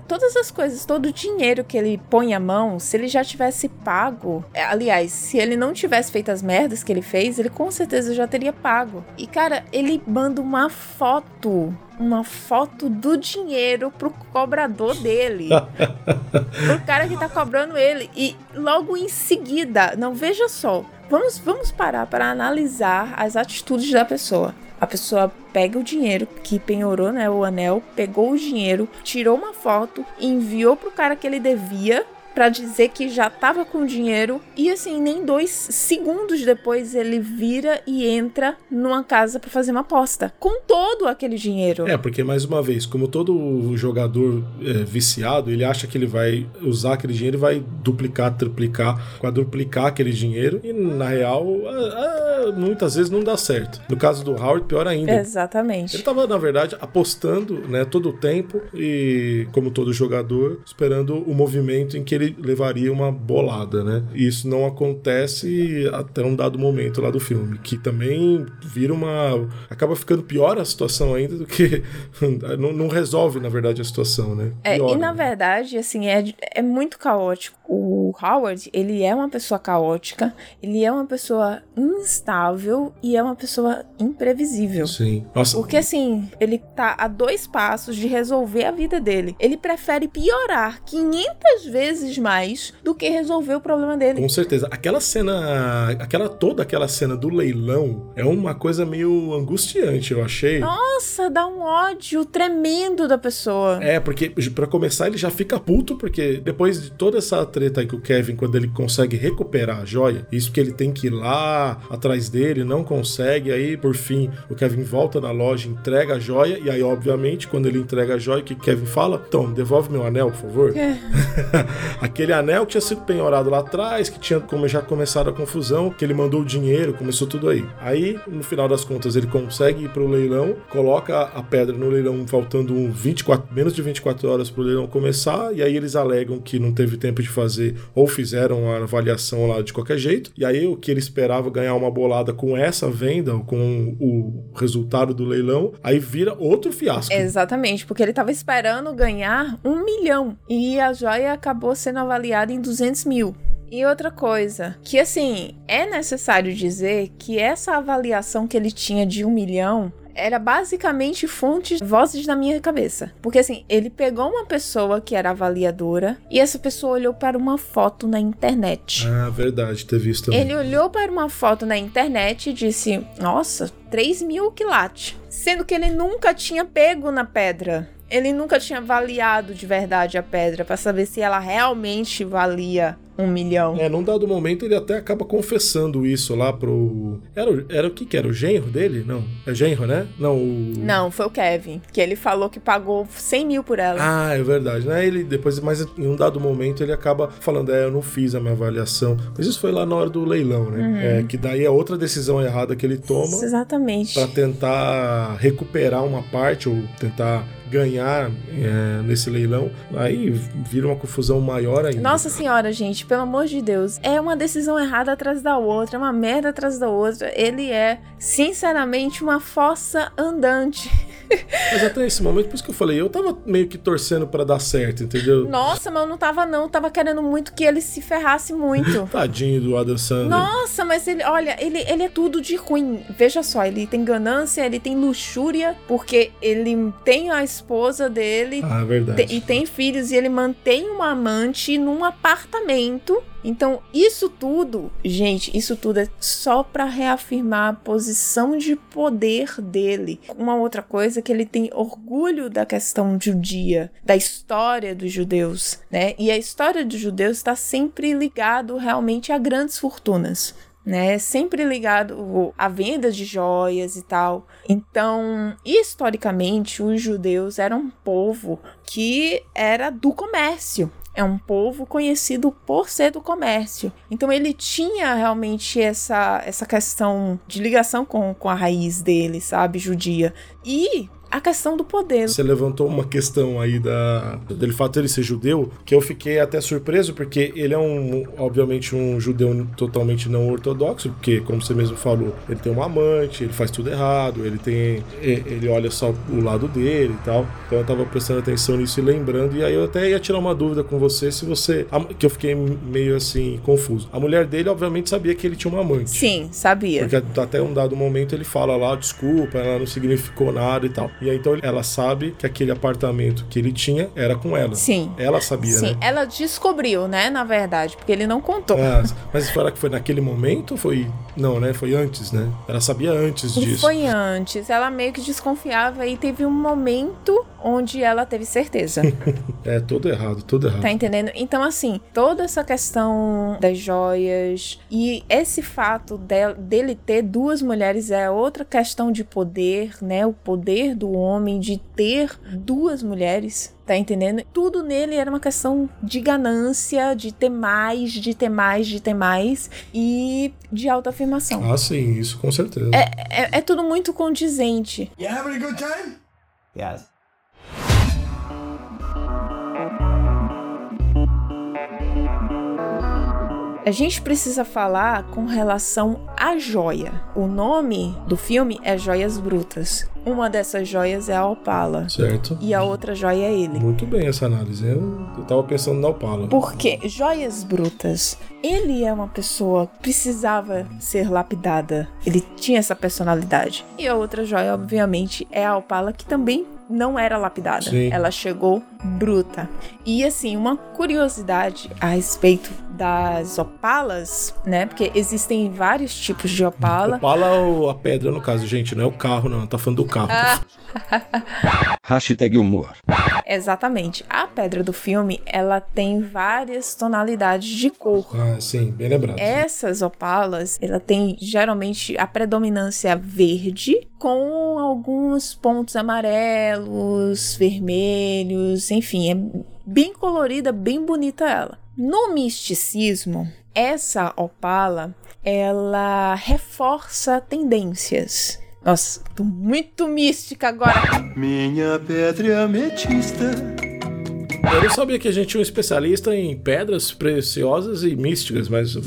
todas as coisas, todo o dinheiro que ele põe à mão, se ele já tivesse pago, é, aliás, se ele não tivesse feito as merdas que ele fez, ele com certeza já teria pago. E cara, ele manda uma foto uma foto do dinheiro pro cobrador dele. [LAUGHS] pro cara que tá cobrando ele. E logo em seguida, não veja só. Vamos, vamos parar para analisar as atitudes da pessoa. A pessoa pega o dinheiro que penhorou, né, o anel, pegou o dinheiro, tirou uma foto, enviou pro cara que ele devia pra dizer que já tava com dinheiro e assim, nem dois segundos depois ele vira e entra numa casa pra fazer uma aposta com todo aquele dinheiro. É, porque mais uma vez, como todo jogador é, viciado, ele acha que ele vai usar aquele dinheiro e vai duplicar, triplicar, quadruplicar aquele dinheiro e na real, ah, ah, muitas vezes não dá certo. No caso do Howard, pior ainda. Exatamente. Ele tava, na verdade, apostando né, todo o tempo e, como todo jogador, esperando o movimento em que ele levaria uma bolada, né? E isso não acontece até um dado momento lá do filme, que também vira uma. acaba ficando pior a situação ainda do que. [LAUGHS] não, não resolve, na verdade, a situação, né? É, Piora, e na né? verdade, assim, é, é muito caótico. O Howard, ele é uma pessoa caótica, ele é uma pessoa instável e é uma pessoa imprevisível. Sim. Nossa, Porque assim, ele tá a dois passos de resolver a vida dele. Ele prefere piorar 500 vezes mais do que resolver o problema dele. Com certeza. Aquela cena. Aquela, toda aquela cena do leilão é uma coisa meio angustiante, eu achei. Nossa, dá um ódio tremendo da pessoa. É, porque pra começar ele já fica puto, porque depois de toda essa treta aí com o Kevin, quando ele consegue recuperar a joia, isso que ele tem que ir lá atrás dele, não consegue, aí por fim o Kevin volta na loja, entrega a joia, e aí obviamente quando ele entrega a joia, o que o Kevin fala? Então, devolve meu anel, por favor. É. [LAUGHS] Aquele anel que tinha sido penhorado lá atrás, que tinha como já começado a confusão, que ele mandou o dinheiro, começou tudo aí. Aí, no final das contas, ele consegue ir pro leilão, coloca a pedra no leilão faltando um 24, menos de 24 horas pro leilão começar, e aí eles alegam que não teve tempo de fazer, ou fizeram a avaliação lá de qualquer jeito, e aí o que ele esperava ganhar uma bolada com essa venda, com o resultado do leilão, aí vira outro fiasco. Exatamente, porque ele tava esperando ganhar um milhão e a joia acabou sendo avaliada em 200 mil. E outra coisa, que assim, é necessário dizer que essa avaliação que ele tinha de um milhão era basicamente fontes, vozes na minha cabeça. Porque assim, ele pegou uma pessoa que era avaliadora e essa pessoa olhou para uma foto na internet. Ah, verdade, ter visto também. Ele olhou para uma foto na internet e disse: Nossa, 3 mil quilates. Sendo que ele nunca tinha pego na pedra. Ele nunca tinha avaliado de verdade a pedra para saber se ela realmente valia um milhão. É, num dado momento ele até acaba confessando isso lá pro. Era, o- era o que que era? O genro dele? Não. É genro, né? Não, o. Não, foi o Kevin, que ele falou que pagou 100 mil por ela. Ah, é verdade, né? Ele depois, mas em um dado momento ele acaba falando, é, eu não fiz a minha avaliação. Mas isso foi lá na hora do leilão, né? É, que daí é outra decisão errada que ele toma Exatamente. pra tentar recuperar uma parte ou tentar ganhar é, nesse leilão. Aí vira uma confusão maior ainda. Nossa senhora, gente, pelo amor de Deus. É uma decisão errada atrás da outra, é uma merda atrás da outra. Ele é, sinceramente, uma fossa andante. [LAUGHS] Mas até esse momento, por isso que eu falei, eu tava meio que torcendo pra dar certo, entendeu? Nossa, mas eu não tava não, eu tava querendo muito que ele se ferrasse muito. [LAUGHS] Tadinho do Adam Sandler. Nossa, mas ele, olha, ele, ele é tudo de ruim. Veja só, ele tem ganância, ele tem luxúria, porque ele tem a esposa dele Ah, é verdade. te- e tem filhos e ele mantém uma amante num apartamento. Então, isso tudo, gente, isso tudo é só pra reafirmar a posição de poder dele. Uma outra coisa é que ele tem orgulho da questão judia, da história dos judeus, né? E a história dos judeus está sempre ligado realmente a grandes fortunas né? Sempre ligado à venda de joias e tal. Então, historicamente, os judeus eram um povo que era do comércio. É um povo conhecido por ser do comércio. Então ele tinha realmente essa, essa questão de ligação com, com a raiz dele, sabe, judia. E a questão do poder. Você levantou uma questão aí da, dele fato dele ser judeu, que eu fiquei até surpreso, porque ele é um, obviamente, um judeu totalmente não ortodoxo, porque, como você mesmo falou, ele tem uma amante, ele faz tudo errado, ele tem. ele olha só o lado dele e tal. Então eu tava prestando atenção nisso e lembrando, e aí eu até ia tirar uma dúvida com você se você. que eu fiquei meio assim, confuso. A mulher dele, obviamente, sabia que ele tinha uma amante. Sim, sabia. Porque até um dado momento ele fala lá, desculpa, ela não significou nada e tal. E aí então ela sabe que aquele apartamento que ele tinha era com ela. Sim. Ela sabia, Sim, né? ela descobriu, né, na verdade, porque ele não contou. Ah, mas será que foi naquele momento foi Não, né? Foi antes, né? Ela sabia antes disso. Foi antes. Ela meio que desconfiava e teve um momento onde ela teve certeza. [LAUGHS] é, tudo errado, tudo errado. Tá entendendo? Então, assim, toda essa questão das joias e esse fato de, dele ter duas mulheres é outra questão de poder, né? O poder do homem de ter duas mulheres. Tá entendendo? Tudo nele era uma questão de ganância, de ter mais, de ter mais, de ter mais e de autoafirmação. Ah, sim, isso com certeza. É, é, é tudo muito condizente. You having a good time? Yes. A gente precisa falar com relação à joia. O nome do filme é Joias Brutas. Uma dessas joias é a Opala. Certo. E a outra joia é ele. Muito bem essa análise. Eu, eu tava pensando na Opala. Porque Joias Brutas, ele é uma pessoa que precisava ser lapidada. Ele tinha essa personalidade. E a outra joia, obviamente, é a Opala, que também não era lapidada. Sim. Ela chegou bruta. E assim, uma curiosidade a respeito das opalas, né? Porque existem vários tipos de opala. Opala ou a pedra, no caso, gente, não é o carro, não. Tá falando do carro. [LAUGHS] Hashtag humor. Exatamente. A pedra do filme, ela tem várias tonalidades de cor. Ah, sim, bem lembrado. Essas opalas, ela tem geralmente a predominância verde com alguns pontos amarelos, vermelhos, enfim, é bem colorida, bem bonita ela. No misticismo, essa opala, ela reforça tendências. Nossa, tô muito mística agora. Minha pedra é ametista. Eu não sabia que a gente tinha um especialista em pedras preciosas e místicas, mas é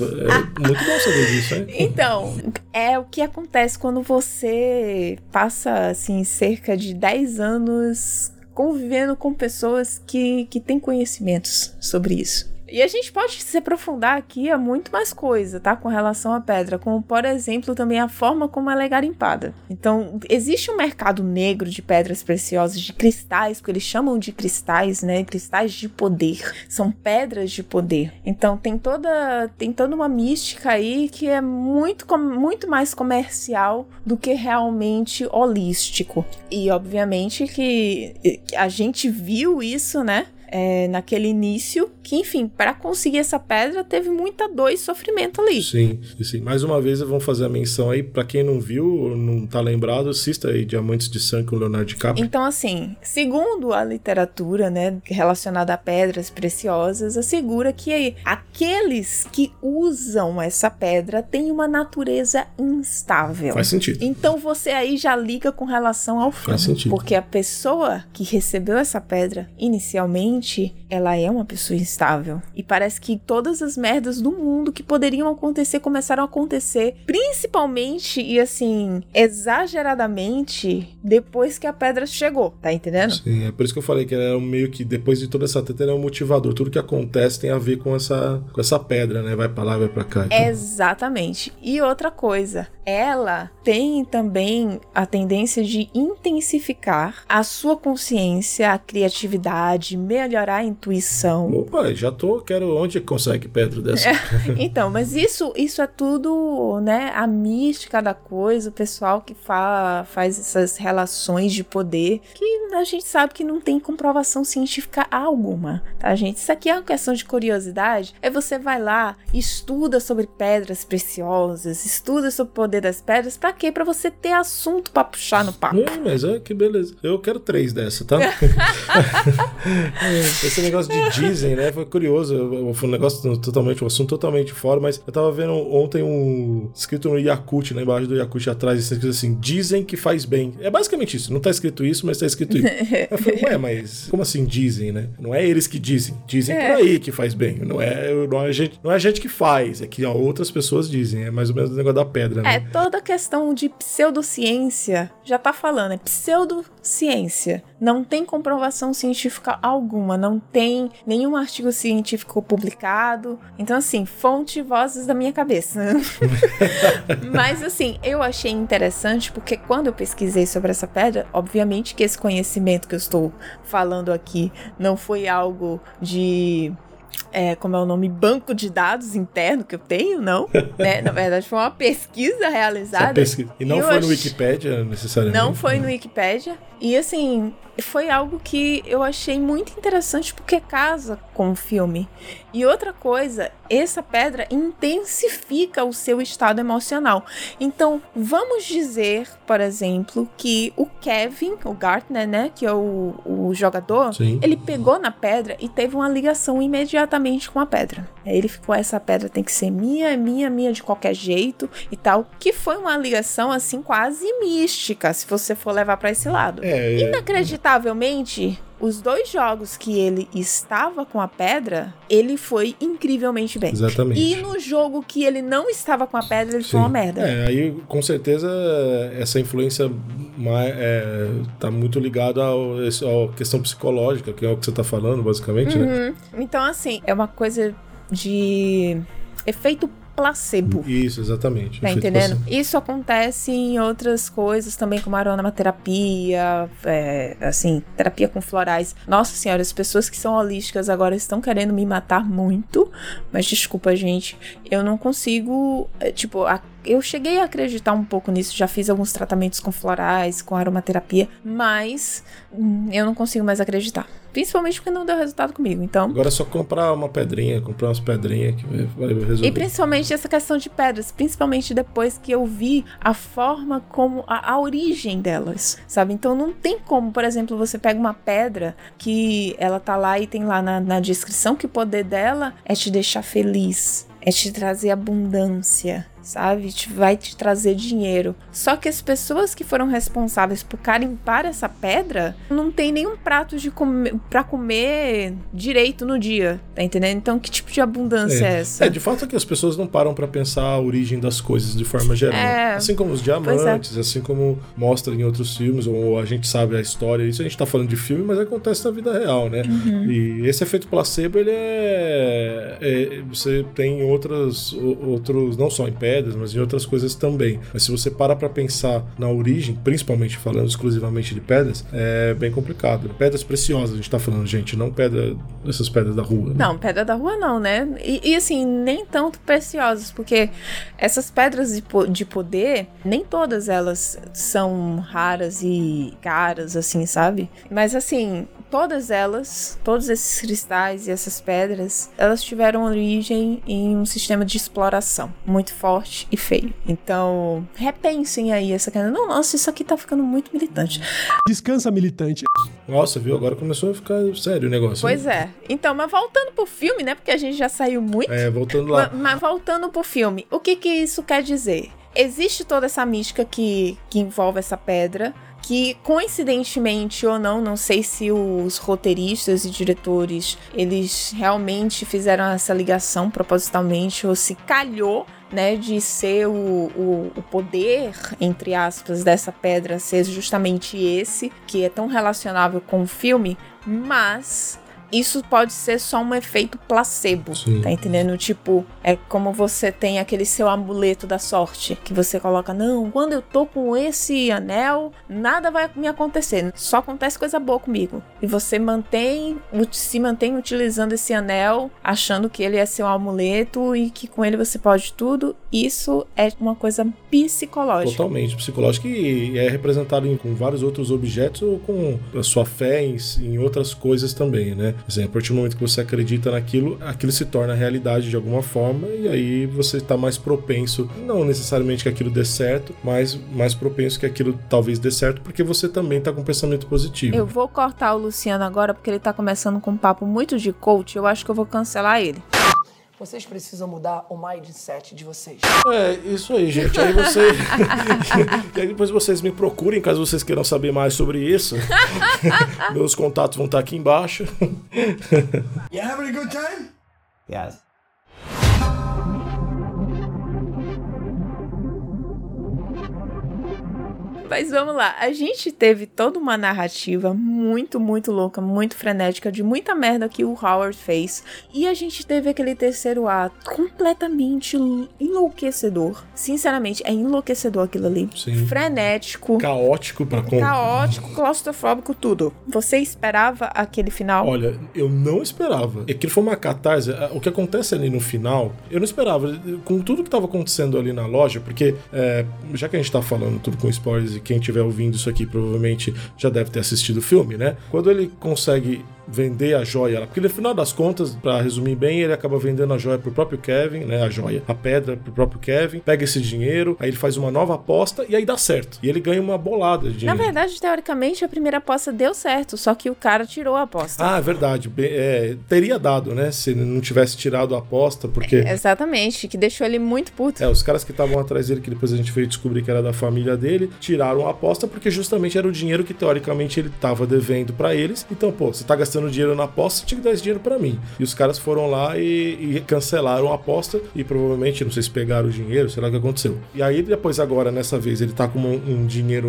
muito bom saber disso, hein? [LAUGHS] Então, é o que acontece quando você passa, assim, cerca de 10 anos convivendo com pessoas que, que têm conhecimentos sobre isso. E a gente pode se aprofundar aqui a muito mais coisa, tá? Com relação à pedra, como por exemplo também a forma como ela é garimpada. Então, existe um mercado negro de pedras preciosas, de cristais, porque eles chamam de cristais, né? Cristais de poder. São pedras de poder. Então, tem toda, tem toda uma mística aí que é muito, muito mais comercial do que realmente holístico. E, obviamente, que a gente viu isso, né? É, naquele início, que enfim, para conseguir essa pedra teve muita dor e sofrimento ali. Sim, sim. Mais uma vez vamos fazer a menção aí, para quem não viu não tá lembrado, assista aí Diamantes de Sangue com Leonardo DiCaprio. Então, assim, segundo a literatura, né, relacionada a pedras preciosas, assegura que aqueles que usam essa pedra têm uma natureza instável. Faz sentido. Então você aí já liga com relação ao filme. Faz sentido. Porque a pessoa que recebeu essa pedra inicialmente ela é uma pessoa instável. E parece que todas as merdas do mundo que poderiam acontecer começaram a acontecer, principalmente e assim, exageradamente depois que a pedra chegou, tá entendendo? Sim, é por isso que eu falei que ela é meio que depois de toda essa treta, ela é um motivador. Tudo que acontece tem a ver com essa, com essa pedra, né? Vai pra lá, vai pra cá. Então. Exatamente. E outra coisa, ela tem também a tendência de intensificar a sua consciência, a criatividade, melhorar a intuição. Opa, já tô, quero onde consegue pedra dessa. É, [LAUGHS] então, mas isso, isso é tudo, né, a mística da coisa, o pessoal que fa faz essas relações de poder, que a gente sabe que não tem comprovação científica alguma, tá, gente? Isso aqui é uma questão de curiosidade, é você vai lá, estuda sobre pedras preciosas, estuda sobre o poder das pedras, pra quê? Pra você ter assunto pra puxar no papo. É, mas é que beleza. Eu quero três dessa, tá? [LAUGHS] [LAUGHS] Esse negócio de dizem, né? Foi curioso. Foi um negócio totalmente, um assunto totalmente fora, mas eu tava vendo ontem um escrito no Yakut, né? Embaixo do Yakut atrás, escrito assim: dizem que faz bem. É basicamente isso. Não tá escrito isso, mas tá escrito isso. eu falei, ué, mas como assim dizem, né? Não é eles que dizem. Dizem É. por aí que faz bem. Não é, não é, a, gente, não é a gente que faz, é que ó, outras pessoas dizem. É mais ou menos o negócio da pedra, né? É, toda a questão de pseudociência já tá falando, é pseudociência. Não tem comprovação científica alguma, não tem nenhum artigo científico publicado. Então, assim, fonte vozes da minha cabeça. [LAUGHS] Mas, assim, eu achei interessante porque quando eu pesquisei sobre essa pedra, obviamente que esse conhecimento que eu estou falando aqui não foi algo de é, como é o nome, banco de dados interno que eu tenho, não. né? Na verdade, foi uma pesquisa realizada. Pesquisa. E não eu foi no Wikipedia, necessariamente. Não foi no né? Wikipedia. E assim, foi algo que eu achei muito interessante porque casa com o filme. E outra coisa, essa pedra intensifica o seu estado emocional. Então, vamos dizer, por exemplo, que o Kevin, o Gartner, né, que é o, o jogador, Sim. ele pegou na pedra e teve uma ligação imediatamente com a pedra. Aí ele ficou, essa pedra tem que ser minha, é minha, minha de qualquer jeito e tal. Que foi uma ligação, assim, quase mística, se você for levar pra esse lado. É, é, Inacreditavelmente, os dois jogos que ele estava com a pedra, ele foi incrivelmente bem. exatamente. E no jogo que ele não estava com a pedra, ele foi uma Sim. merda. É, aí com certeza essa influência é, tá muito ligada à questão psicológica, que é o que você tá falando, basicamente, né? Uhum. Então, assim, é uma coisa de efeito placebo. Isso, exatamente. Tá entendendo? placebo. Isso acontece em outras coisas também, como aromaterapia, é, assim, terapia com florais. Nossa senhora, as pessoas que são holísticas agora estão querendo me matar muito, mas desculpa, gente, eu não consigo, é, tipo, a- eu cheguei a acreditar um pouco nisso, já fiz alguns tratamentos com florais, com aromaterapia, mas hum, eu não consigo mais acreditar. Principalmente porque não deu resultado comigo, então... Agora é só comprar uma pedrinha, comprar umas pedrinhas que vai- resolver. E principalmente essa questão de pedras, principalmente depois que eu vi a forma como a, a origem delas, sabe? Então não tem como, por exemplo, você pega uma pedra que ela tá lá e tem lá na, na descrição que o poder dela é te deixar feliz, é te trazer abundância, sabe? Vai te trazer dinheiro. Só que as pessoas que foram responsáveis por carimpar essa pedra não tem nenhum prato de comer, pra comer direito no dia, tá entendendo? Então que tipo de abundância é, essa? É, de fato é que as pessoas não param pra pensar a origem das coisas de forma geral. É. Assim como os Pois diamantes, assim como mostra em outros filmes, ou a gente sabe a história. Isso a gente tá falando de filme, mas acontece na vida real, né? Uhum. E esse efeito placebo, ele é, é- Você tem outras, outros, não só em pedras, mas em outras coisas também. Mas se você para pra pensar na origem, principalmente falando exclusivamente de pedras, é bem complicado. Pedras preciosas a gente tá falando, gente, não pedra, essas pedras da rua. né? Não, pedra da rua não, né? E, e, assim, nem tanto preciosas, porque essas pedras de, de poder, nem todas elas são raras e caras, assim, sabe? Mas assim, todas elas, todos esses cristais e essas pedras, elas tiveram origem em um sistema de exploração muito forte e feio. Então, repensem aí essa questão. Não, nossa, isso aqui tá ficando muito militante. Descansa, militante. Nossa, viu? Agora começou a ficar sério o negócio. Pois é. Então, mas voltando pro filme, né? Porque a gente já saiu muito. É, voltando lá. Ma- Mas voltando pro filme, o que que isso quer dizer? Existe toda essa mística que, que envolve essa pedra, que coincidentemente ou não, não sei se os roteiristas e diretores, eles realmente fizeram essa ligação propositalmente ou se calhou, né, de ser o, o, o poder, entre aspas, dessa pedra ser justamente esse, que é tão relacionável com o filme, mas isso pode ser só um efeito placebo, Sim. tá entendendo? Tipo, é como você tem aquele seu amuleto da sorte, que você coloca, não, quando eu tô com esse anel, nada vai me acontecer, só acontece coisa boa comigo. E você mantém, se mantém utilizando esse anel, achando que ele é seu amuleto e que com ele você pode tudo. Isso é uma coisa psicológica. Totalmente psicológico e é representado em- com vários outros objetos ou com a sua fé em, em outras coisas também, né? Exemplo, a partir do momento que você acredita naquilo, aquilo se torna realidade de alguma forma e aí você está mais propenso, não necessariamente que aquilo dê certo, mas mais propenso que aquilo talvez dê certo porque você também está com um pensamento positivo. Eu vou cortar o Luciano agora porque ele tá começando com um papo muito de coach. Eu acho que eu vou cancelar ele. Vocês precisam mudar o mindset de vocês. É, isso aí, gente. Aí você. [LAUGHS] [LAUGHS] e aí depois vocês me procurem, caso vocês queiram saber mais sobre isso. [LAUGHS] Meus contatos vão estar aqui embaixo. You having a good time? Yes. Mas vamos lá, a gente teve toda uma narrativa muito, muito louca, muito frenética, de muita merda que o Howard fez. E a gente teve aquele terceiro ato completamente enlouquecedor. Sinceramente, é enlouquecedor aquilo ali. Sim. Frenético. Caótico pra com... Caótico, claustrofóbico, tudo. Você esperava aquele final? Olha, eu não esperava. Aquilo foi uma catarse. O que acontece ali no final, eu não esperava. Com tudo que tava acontecendo ali na loja, porque é, já que a gente tá falando tudo com spoilers e quem estiver ouvindo isso aqui provavelmente já deve ter assistido o filme, né? Quando ele consegue vender a joia. Porque no final das contas, para resumir bem, ele acaba vendendo a joia pro próprio Kevin, né? A joia, a pedra pro próprio Kevin, pega esse dinheiro, aí ele faz uma nova aposta e aí dá certo. E ele ganha uma bolada de dinheiro. Na verdade, teoricamente, a primeira aposta deu certo, só que o cara tirou a aposta. Ah, verdade. É, teria dado, né? Se ele não tivesse tirado a aposta, porque. É, exatamente, que deixou ele muito puto. É, os caras que estavam atrás dele, que depois a gente veio descobrir que era da família dele, tiraram a aposta porque justamente era o dinheiro que teoricamente ele tava devendo para eles. Então, pô, você tá gastando dinheiro na aposta, tinha que dar esse dinheiro para mim. E os caras foram lá e, e, cancelaram a aposta e provavelmente, não sei se pegaram o dinheiro, sei lá o que aconteceu. E aí depois agora, nessa vez, ele tá com um, um dinheiro,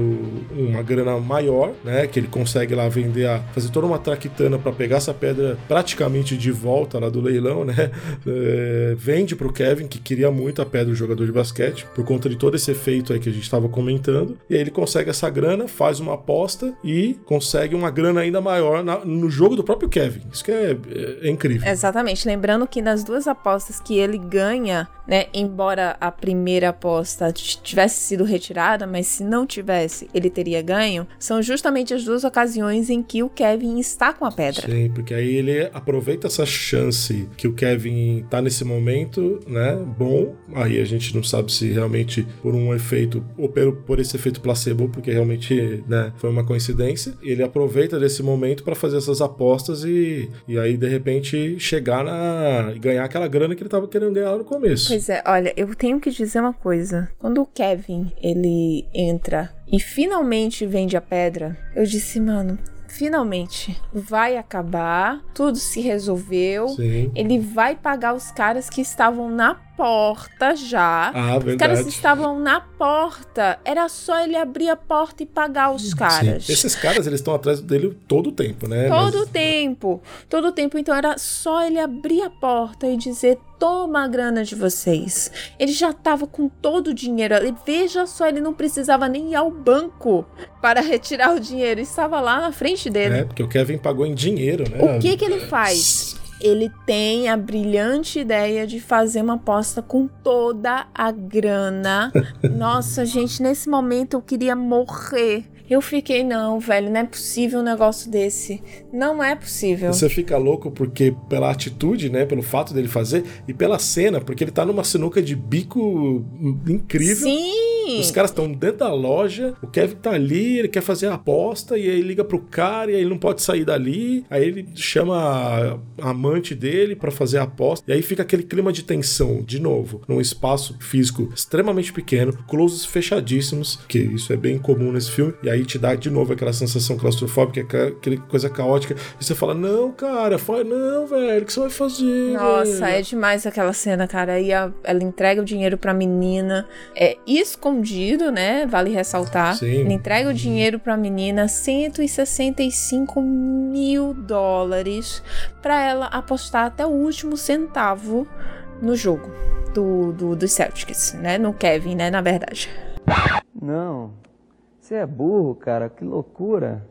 uma grana maior, né, que ele consegue lá vender, a, fazer toda uma traquitana para pegar essa pedra praticamente de volta lá do leilão, né, [LAUGHS] é, vende pro Kevin, que queria muito a pedra do jogador de basquete, por conta de todo esse efeito aí que a gente tava comentando, e aí ele consegue essa grana, faz uma aposta e consegue uma grana ainda maior na, no jogo do próprio Kevin. Isso que é, é, é, incrível. Exatamente. Lembrando que nas duas apostas que ele ganha, né? Embora a primeira aposta tivesse sido retirada, mas se não tivesse, ele teria ganho, são justamente as duas ocasiões em que o Kevin está com a pedra. Sim, porque aí ele aproveita essa chance que o Kevin tá nesse momento, né? Bom. Aí a gente não sabe se realmente por um efeito, ou por, por esse efeito placebo, porque realmente, né, foi uma coincidência. Ele aproveita desse momento para fazer essas apostas e, e aí, de repente, chegar na. e ganhar aquela grana que ele tava querendo ganhar no começo. Pois é, olha, eu tenho que dizer uma coisa. Quando o Kevin ele entra e finalmente vende a pedra, eu disse, mano, finalmente vai acabar, tudo se resolveu. Sim. Ele vai pagar os caras que estavam na porta já. Ah, os caras estavam na porta. Era só ele abrir a porta e pagar os caras. Sim. Esses caras, eles estão atrás dele todo o tempo, né? Todo o Mas... tempo. Todo o tempo. Então era só ele abrir a porta e dizer: toma a grana de vocês. Ele já estava com todo o dinheiro. Veja só, ele não precisava nem ir ao banco para [LAUGHS] retirar o dinheiro. Estava lá na frente dele. É, porque o Kevin pagou em dinheiro, né? O que que ele faz? Ele tem a brilhante ideia de fazer uma aposta com toda a grana. [LAUGHS] Nossa, gente, nesse momento eu queria morrer. Eu fiquei, não, velho, não é possível um negócio desse. Não é possível. Você fica louco porque pela atitude, né? Pelo fato dele fazer e pela cena, porque ele tá numa sinuca de bico incrível. Sim! Os caras estão dentro da loja, o Kevin tá ali, ele quer fazer a aposta, e aí liga pro cara, e aí ele não pode sair dali. Aí ele chama a amante dele para fazer a aposta, e aí fica aquele clima de tensão, de novo, num espaço físico extremamente pequeno, closes fechadíssimos, que isso é bem comum nesse filme, e aí te dá de novo aquela sensação claustrofóbica, aquela coisa caótica, e você fala: Não, cara, fala, não, velho, o que você vai fazer? Nossa, velho? é demais aquela cena, cara. Aí a, ela entrega o dinheiro pra menina, é escondido, né? Vale ressaltar. Sim. Ele entrega o dinheiro pra menina, 165 mil dólares, pra ela apostar até o último centavo no jogo do, do, do Celtics, né? No Kevin, né? Na verdade. Não. Você é burro, cara, que loucura.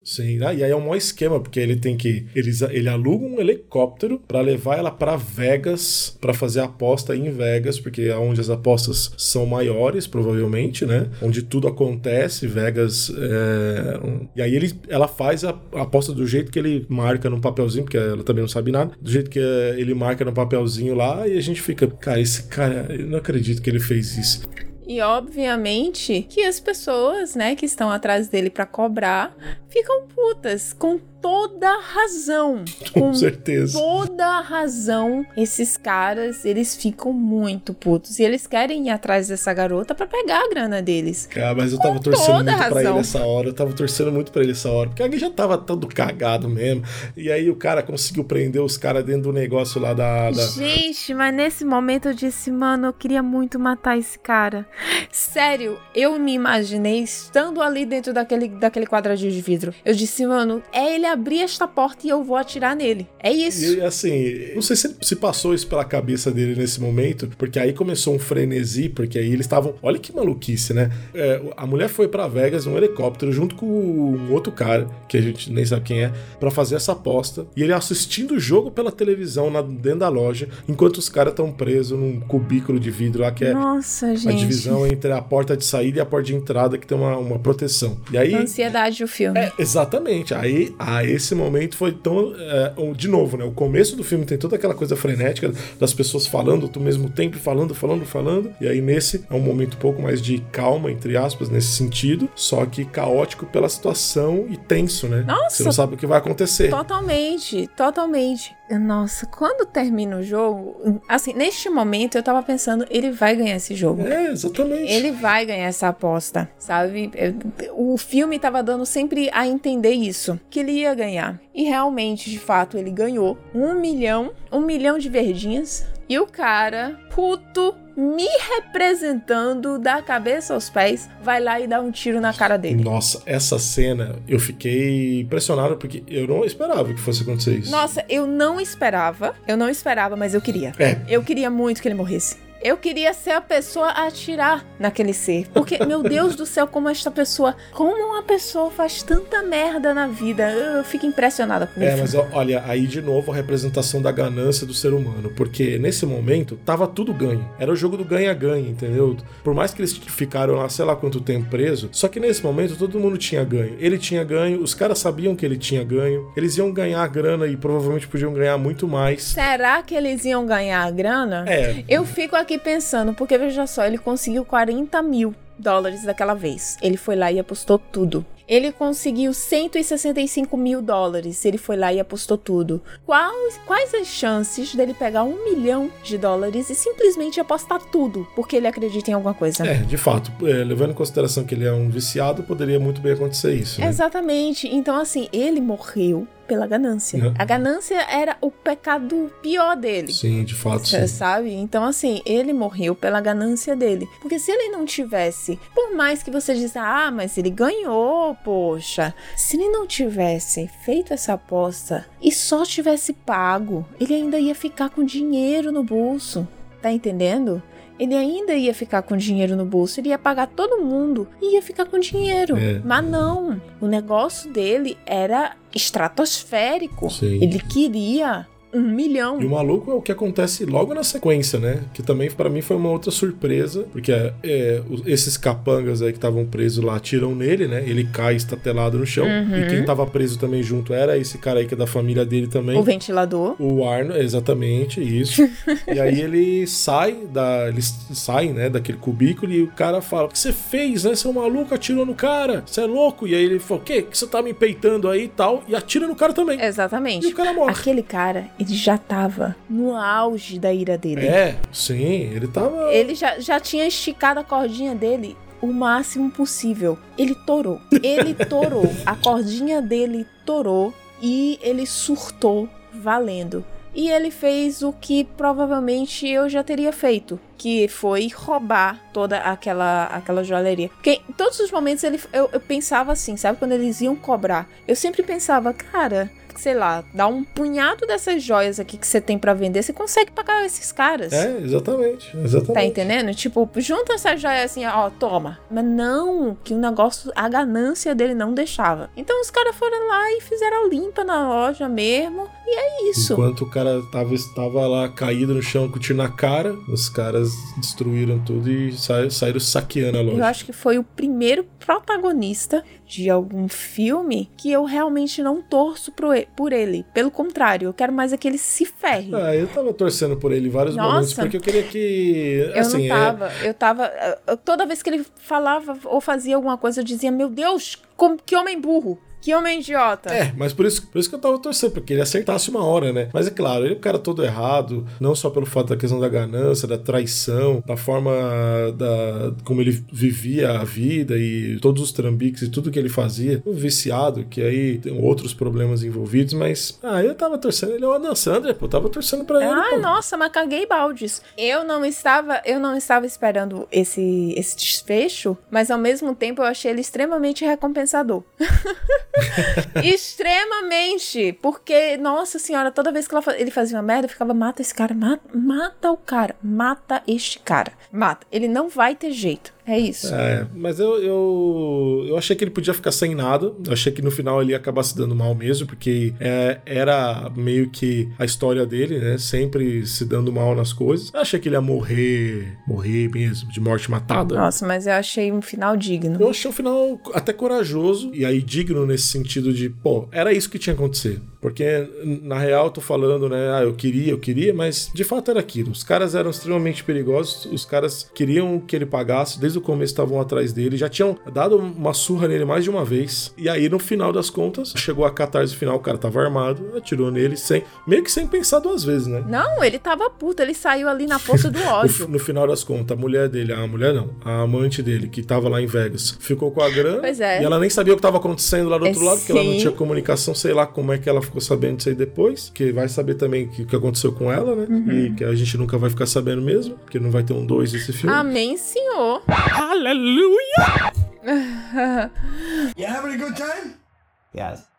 Sim, ah, e aí é um maior esquema, porque ele tem que. Eles, ele aluga um helicóptero para levar ela para Vegas, para fazer a aposta em Vegas, porque é onde as apostas são maiores, provavelmente, né? Onde tudo acontece, Vegas. É... E aí ele, ela faz a, a, aposta do jeito que ele marca no papelzinho, porque ela também não sabe nada, do jeito que ele marca no papelzinho lá, e a gente fica, cara, esse cara, eu não acredito que ele fez isso. E obviamente que as pessoas, né, que estão atrás dele para cobrar, ficam putas com toda razão. [LAUGHS] Com certeza. toda razão, esses caras, eles ficam muito putos. E eles querem ir atrás dessa garota pra pegar a grana deles. Cara, mas eu tava Com torcendo muito pra ele essa hora. Eu tava torcendo muito pra ele essa hora. Porque alguém já tava todo cagado mesmo. E aí o cara conseguiu prender os caras dentro do negócio lá da. da... Gente, mas nesse momento eu disse, mano, eu queria muito matar esse cara. Sério, eu me imaginei estando ali dentro daquele, daquele quadradinho de vidro. Eu disse, mano, é ele abrir esta porta e eu vou atirar nele. É isso. E assim, não sei se, se passou isso pela cabeça dele nesse momento, porque aí começou um frenesi, porque aí eles estavam. Olha que maluquice, né? É, a mulher foi pra Vegas num helicóptero junto com um outro cara, que a gente nem sabe quem é, pra fazer essa aposta. E ele assistindo o jogo pela televisão na, dentro da loja, enquanto os caras estão presos num cubículo de vidro lá, que é Nossa, a gente. divisão entre a porta de saída e a porta de entrada, que tem uma, uma proteção. E aí. Ansiedade o filme. É, exatamente. Aí, esse momento foi tão. é, de novo, né? O começo do filme tem toda aquela coisa frenética das pessoas falando ao mesmo tempo, falando, falando, falando. E aí, nesse é um momento um pouco mais de calma, entre aspas, nesse sentido. Só que caótico pela situação e tenso, né? Nossa! Você não sabe o que vai acontecer. Totalmente, totalmente. Nossa, quando termina o jogo, assim, neste momento eu tava pensando, ele vai ganhar esse jogo. É, exatamente. Ele vai ganhar essa aposta, sabe? Eu- O filme tava dando sempre a entender isso, que ele ia ganhar. E realmente, de fato, ele ganhou um milhão, um milhão de verdinhas. E o cara, puto, me representando da cabeça aos pés, vai lá e dá um tiro na cara dele. Nossa, essa cena eu fiquei impressionado porque eu não esperava que fosse acontecer isso. Nossa, eu não esperava. Eu não esperava, mas eu queria. É. Eu queria muito que ele morresse. Eu queria ser a pessoa a atirar naquele ser. Porque, meu Deus do céu, como esta pessoa. Como uma pessoa faz tanta merda na vida. Eu fico impressionada com É, isso. mas ó, olha, aí de novo a representação da ganância do ser humano, porque nesse momento tava tudo ganho. Era o jogo do ganha-ganha, entendeu? Por mais que eles ficaram lá, sei lá quanto tempo preso, só que nesse momento todo mundo tinha ganho. Ele tinha ganho, os caras sabiam que ele tinha ganho, eles iam ganhar grana e provavelmente podiam ganhar muito mais. Será que eles iam ganhar a grana? É. Eu fico aqui pensando, porque veja só, ele conseguiu 40 mil dólares daquela vez. Ele foi lá e apostou tudo. Ele conseguiu 165 mil dólares. Ele foi lá e apostou tudo. Quais, quais as chances dele pegar um milhão de dólares e simplesmente apostar tudo porque ele acredita em alguma coisa? É, de fato, é, levando em consideração que ele é um viciado, poderia muito bem acontecer isso. né? Exatamente. Então, assim, ele morreu pela ganância. É. A ganância era o pecado pior dele. Sim, de fato, Cê sim. sabe? Então, assim, ele morreu pela ganância dele. Porque se ele não tivesse, por mais que você diz, ah, mas ele ganhou, poxa. Se ele não tivesse feito essa aposta e só tivesse pago, ele ainda ia ficar com dinheiro no bolso. Tá entendendo? Ele ainda ia ficar com dinheiro no bolso, ele ia pagar todo mundo e ia ficar com dinheiro. É. Mas não, o negócio dele era estratosférico. Sim. Ele queria um milhão. E o maluco é o que acontece logo na sequência, né? Que também pra mim foi uma outra surpresa, porque é, é, esses capangas aí que estavam presos lá atiram nele, né? Ele cai estatelado no chão. Uhum. E quem tava preso também junto era esse cara aí que é da família dele também. O ventilador. O Arno, exatamente, isso. e aí ele sai da. Eles saem, né, daquele cubículo e o cara fala: O que você fez, né? Você é um maluco, atirou no cara, você é louco. E aí ele falou: O quê? Que você tá me peitando aí e tal? E atira no cara também. Exatamente. E o cara morre. Aquele cara, ele já tava no auge da ira dele. É, sim, ele tava. Ele já, já tinha esticado a cordinha dele o máximo possível. Ele torou. Ele torou. [LAUGHS] A cordinha dele torou e ele surtou valendo. E ele fez o que provavelmente eu já teria feito, que foi roubar toda aquela aquela joalheria. Porque em todos os momentos ele, eu, eu pensava assim, sabe? Quando eles iam cobrar, eu sempre pensava, cara, sei lá, dá um punhado dessas joias aqui que você tem pra vender, você consegue pagar esses caras. É, exatamente. Exatamente. Tá entendendo? Tipo, junta essa joia assim, ó, toma. Mas não, que o negócio, a ganância dele não deixava. Então os caras foram lá e fizeram a limpa na loja mesmo. E é isso. Enquanto o cara tava, estava lá caído no chão com o tiro na cara, os caras destruíram tudo e sa- saíram saqueando a Eu loja. acho que foi o primeiro protagonista de algum filme que eu realmente não torço por ele. Pelo contrário, eu quero mais é que ele se ferre. Ah, eu tava torcendo por ele vários Nossa. momentos, porque eu queria que. Eu assim, não é- tava, eu tava. eu- Toda vez que ele falava ou fazia alguma coisa, eu dizia: Meu Deus, como, que homem burro! Que homem idiota. É, mas por isso, por isso que eu tava torcendo, porque ele acertasse uma hora, né? Mas é claro, ele é um cara todo errado, não só pelo fato da questão da ganância, da traição, da forma da como ele vivia a vida e todos os trambiques e tudo que ele fazia. Um viciado, que aí tem outros problemas envolvidos, mas ah, eu tava torcendo, ele é o Adam Sandler, pô, eu tava torcendo pra ele. Ah, pô. nossa, mas caguei baldes. Eu não estava, eu não estava esperando esse esse desfecho, mas ao mesmo tempo eu achei ele extremamente recompensador. [LAUGHS] [LAUGHS] extremamente, porque nossa senhora, toda vez que ela ele fazia uma merda, eu ficava mata esse cara, mata, mata o cara, mata este cara. Mata. Ele não vai ter jeito. É isso. É, mas eu, eu, eu achei que ele podia ficar sem nada. Eu achei que no final ele ia acabar se dando mal mesmo, porque é, era meio que a história dele, né? Sempre se dando mal nas coisas. Eu achei que ele ia morrer, morrer mesmo, de morte matada. Nossa, mas eu achei um final digno. Eu achei um final até corajoso e aí digno nesse sentido de, pô, era isso que tinha que acontecer. Porque, na real, eu tô falando, né? Ah, eu queria, eu queria, mas de fato era aquilo. Os caras eram extremamente perigosos, os caras queriam que ele pagasse, desde o começo estavam atrás dele, já tinham dado uma surra nele mais de uma vez. E aí, no final das contas, chegou a catarse final, o cara tava armado, atirou nele sem, meio que sem pensar duas vezes, né? Não, ele tava puto, ele saiu ali na força do [LAUGHS] ódio. no final das contas, a mulher dele, a mulher não, a amante dele, que tava lá em Vegas, ficou com a grana. Pois é. E ela nem sabia o que tava acontecendo lá do É, outro lado, porque ela não sim. tinha comunicação, sei lá como é que ela ficou sabendo disso aí depois. Que vai saber também o que, que aconteceu com ela, né? Uhum. E que a gente nunca vai ficar sabendo mesmo, porque não vai ter um dois desse filme. Amém, senhor. Aleluia! [LAUGHS] You having a good time? Yes.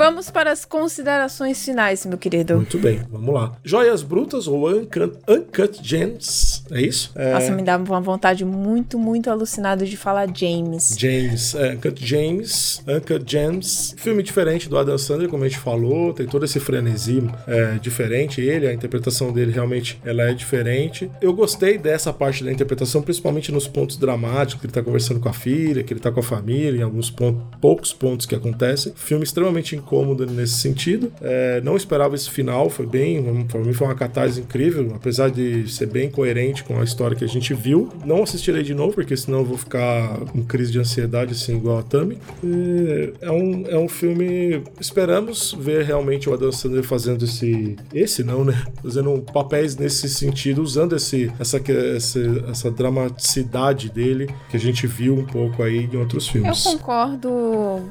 Vamos para as considerações finais, meu querido. Muito bem, vamos lá. Joias Brutas ou Uncut, Uncut Gems, é isso? É, Nossa, me dá uma vontade muito, muito alucinada de falar James. James, é, Uncut James, Uncut Gems, filme diferente do Adam Sandler, como a gente falou, tem todo esse frenesi é, diferente, ele, a interpretação dele realmente ela é diferente. Eu gostei dessa parte da interpretação, principalmente nos pontos dramáticos, que ele tá conversando com a filha, que ele tá com a família, em alguns pontos, poucos pontos que acontecem. Filme extremamente incômodo nesse sentido. É, não esperava esse final, foi bem, para mim foi uma catarse incrível, apesar de ser bem coerente com a história que a gente viu. Não assistirei de novo, porque senão eu vou ficar com crise de ansiedade, assim, igual a Tami. É um, é um filme. Esperamos ver realmente o Adam Sandler fazendo esse. Esse não, né? Fazendo papéis nesse sentido, usando esse, essa, essa, essa dramaticidade dele que a gente viu um pouco aí em outros Eu filmes. concordo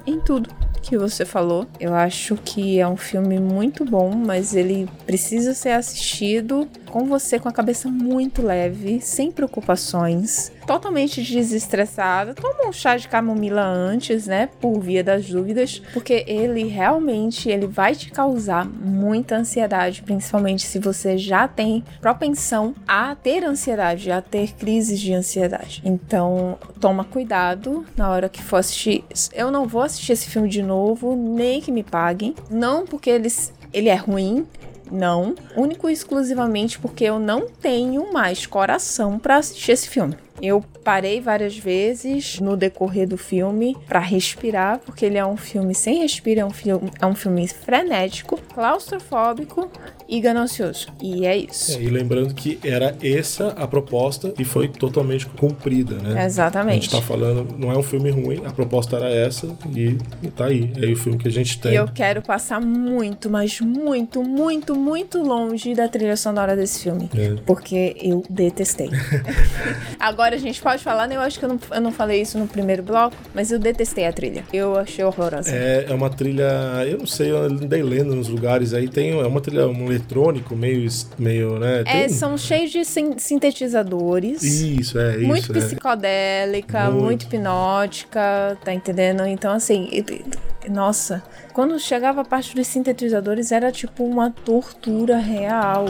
em tudo que você falou. Eu acho que é um filme muito bom, mas ele precisa ser assistido com você com a cabeça muito leve, sem preocupações, totalmente desestressada. Toma um chá de camomila antes, né, por via das dúvidas, porque ele realmente ele vai te causar muita ansiedade, principalmente se você já tem propensão a ter ansiedade, a ter crises de ansiedade. Então, toma cuidado na hora que for assistir. Eu não vou assistir esse filme de novo, nem que me paguem. Não porque eles, ele é ruim, não. Único e exclusivamente porque eu não tenho mais coração pra assistir esse filme. Eu parei várias vezes no decorrer do filme pra respirar, porque ele é um filme sem respiro, é um filme, é um filme frenético, claustrofóbico e ganancioso. E é isso. É, e lembrando que era essa a proposta e foi totalmente cumprida, né? Exatamente. A gente tá falando, não é um filme ruim, a proposta era essa e, e tá aí. É o filme que a gente tem. E eu quero passar muito, mas muito, muito, muito longe da trilha sonora desse filme. É. Porque eu detestei. [LAUGHS] Agora a gente pode falar, né? Eu acho que eu não, eu não falei isso no primeiro bloco, mas eu detestei a trilha. Eu achei horrorosa. É, é uma trilha, eu não sei, eu andei lendo nos lugares aí, tem, é uma trilha, um eletrônico meio, meio né? É, um- são cheios de sin- sintetizadores. Isso, é isso. muito é. psicodélica, Muito. muito. hipnótica, tá entendendo? Então, assim, nossa, quando chegava a parte dos sintetizadores era tipo uma tortura real.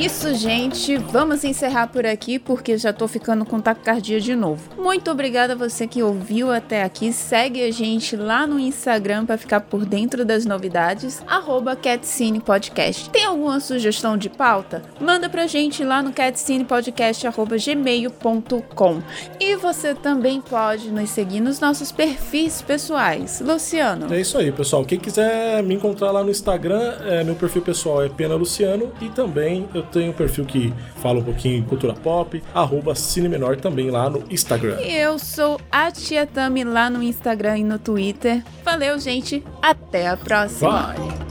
Isso, gente. Vamos encerrar por aqui porque já tô ficando com taquicardia de novo. Muito obrigada a você que ouviu até aqui. Segue a gente lá no Instagram para ficar por dentro das novidades. Arroba Catcine Podcast. Tem alguma sugestão de pauta? Manda pra gente lá no catcinepodcast.gmail.com. E você também pode nos seguir nos nossos perfis pessoais. Luciano. É isso aí, pessoal. Quem quiser me encontrar lá no Instagram, é, meu perfil pessoal é Pena Luciano e também eu tenho um perfil que fala um pouquinho em cultura pop, arroba Cine Menor também lá no Instagram. E eu sou a Tia Tami lá no Instagram e no Twitter. Valeu, gente. Até a próxima. Vai.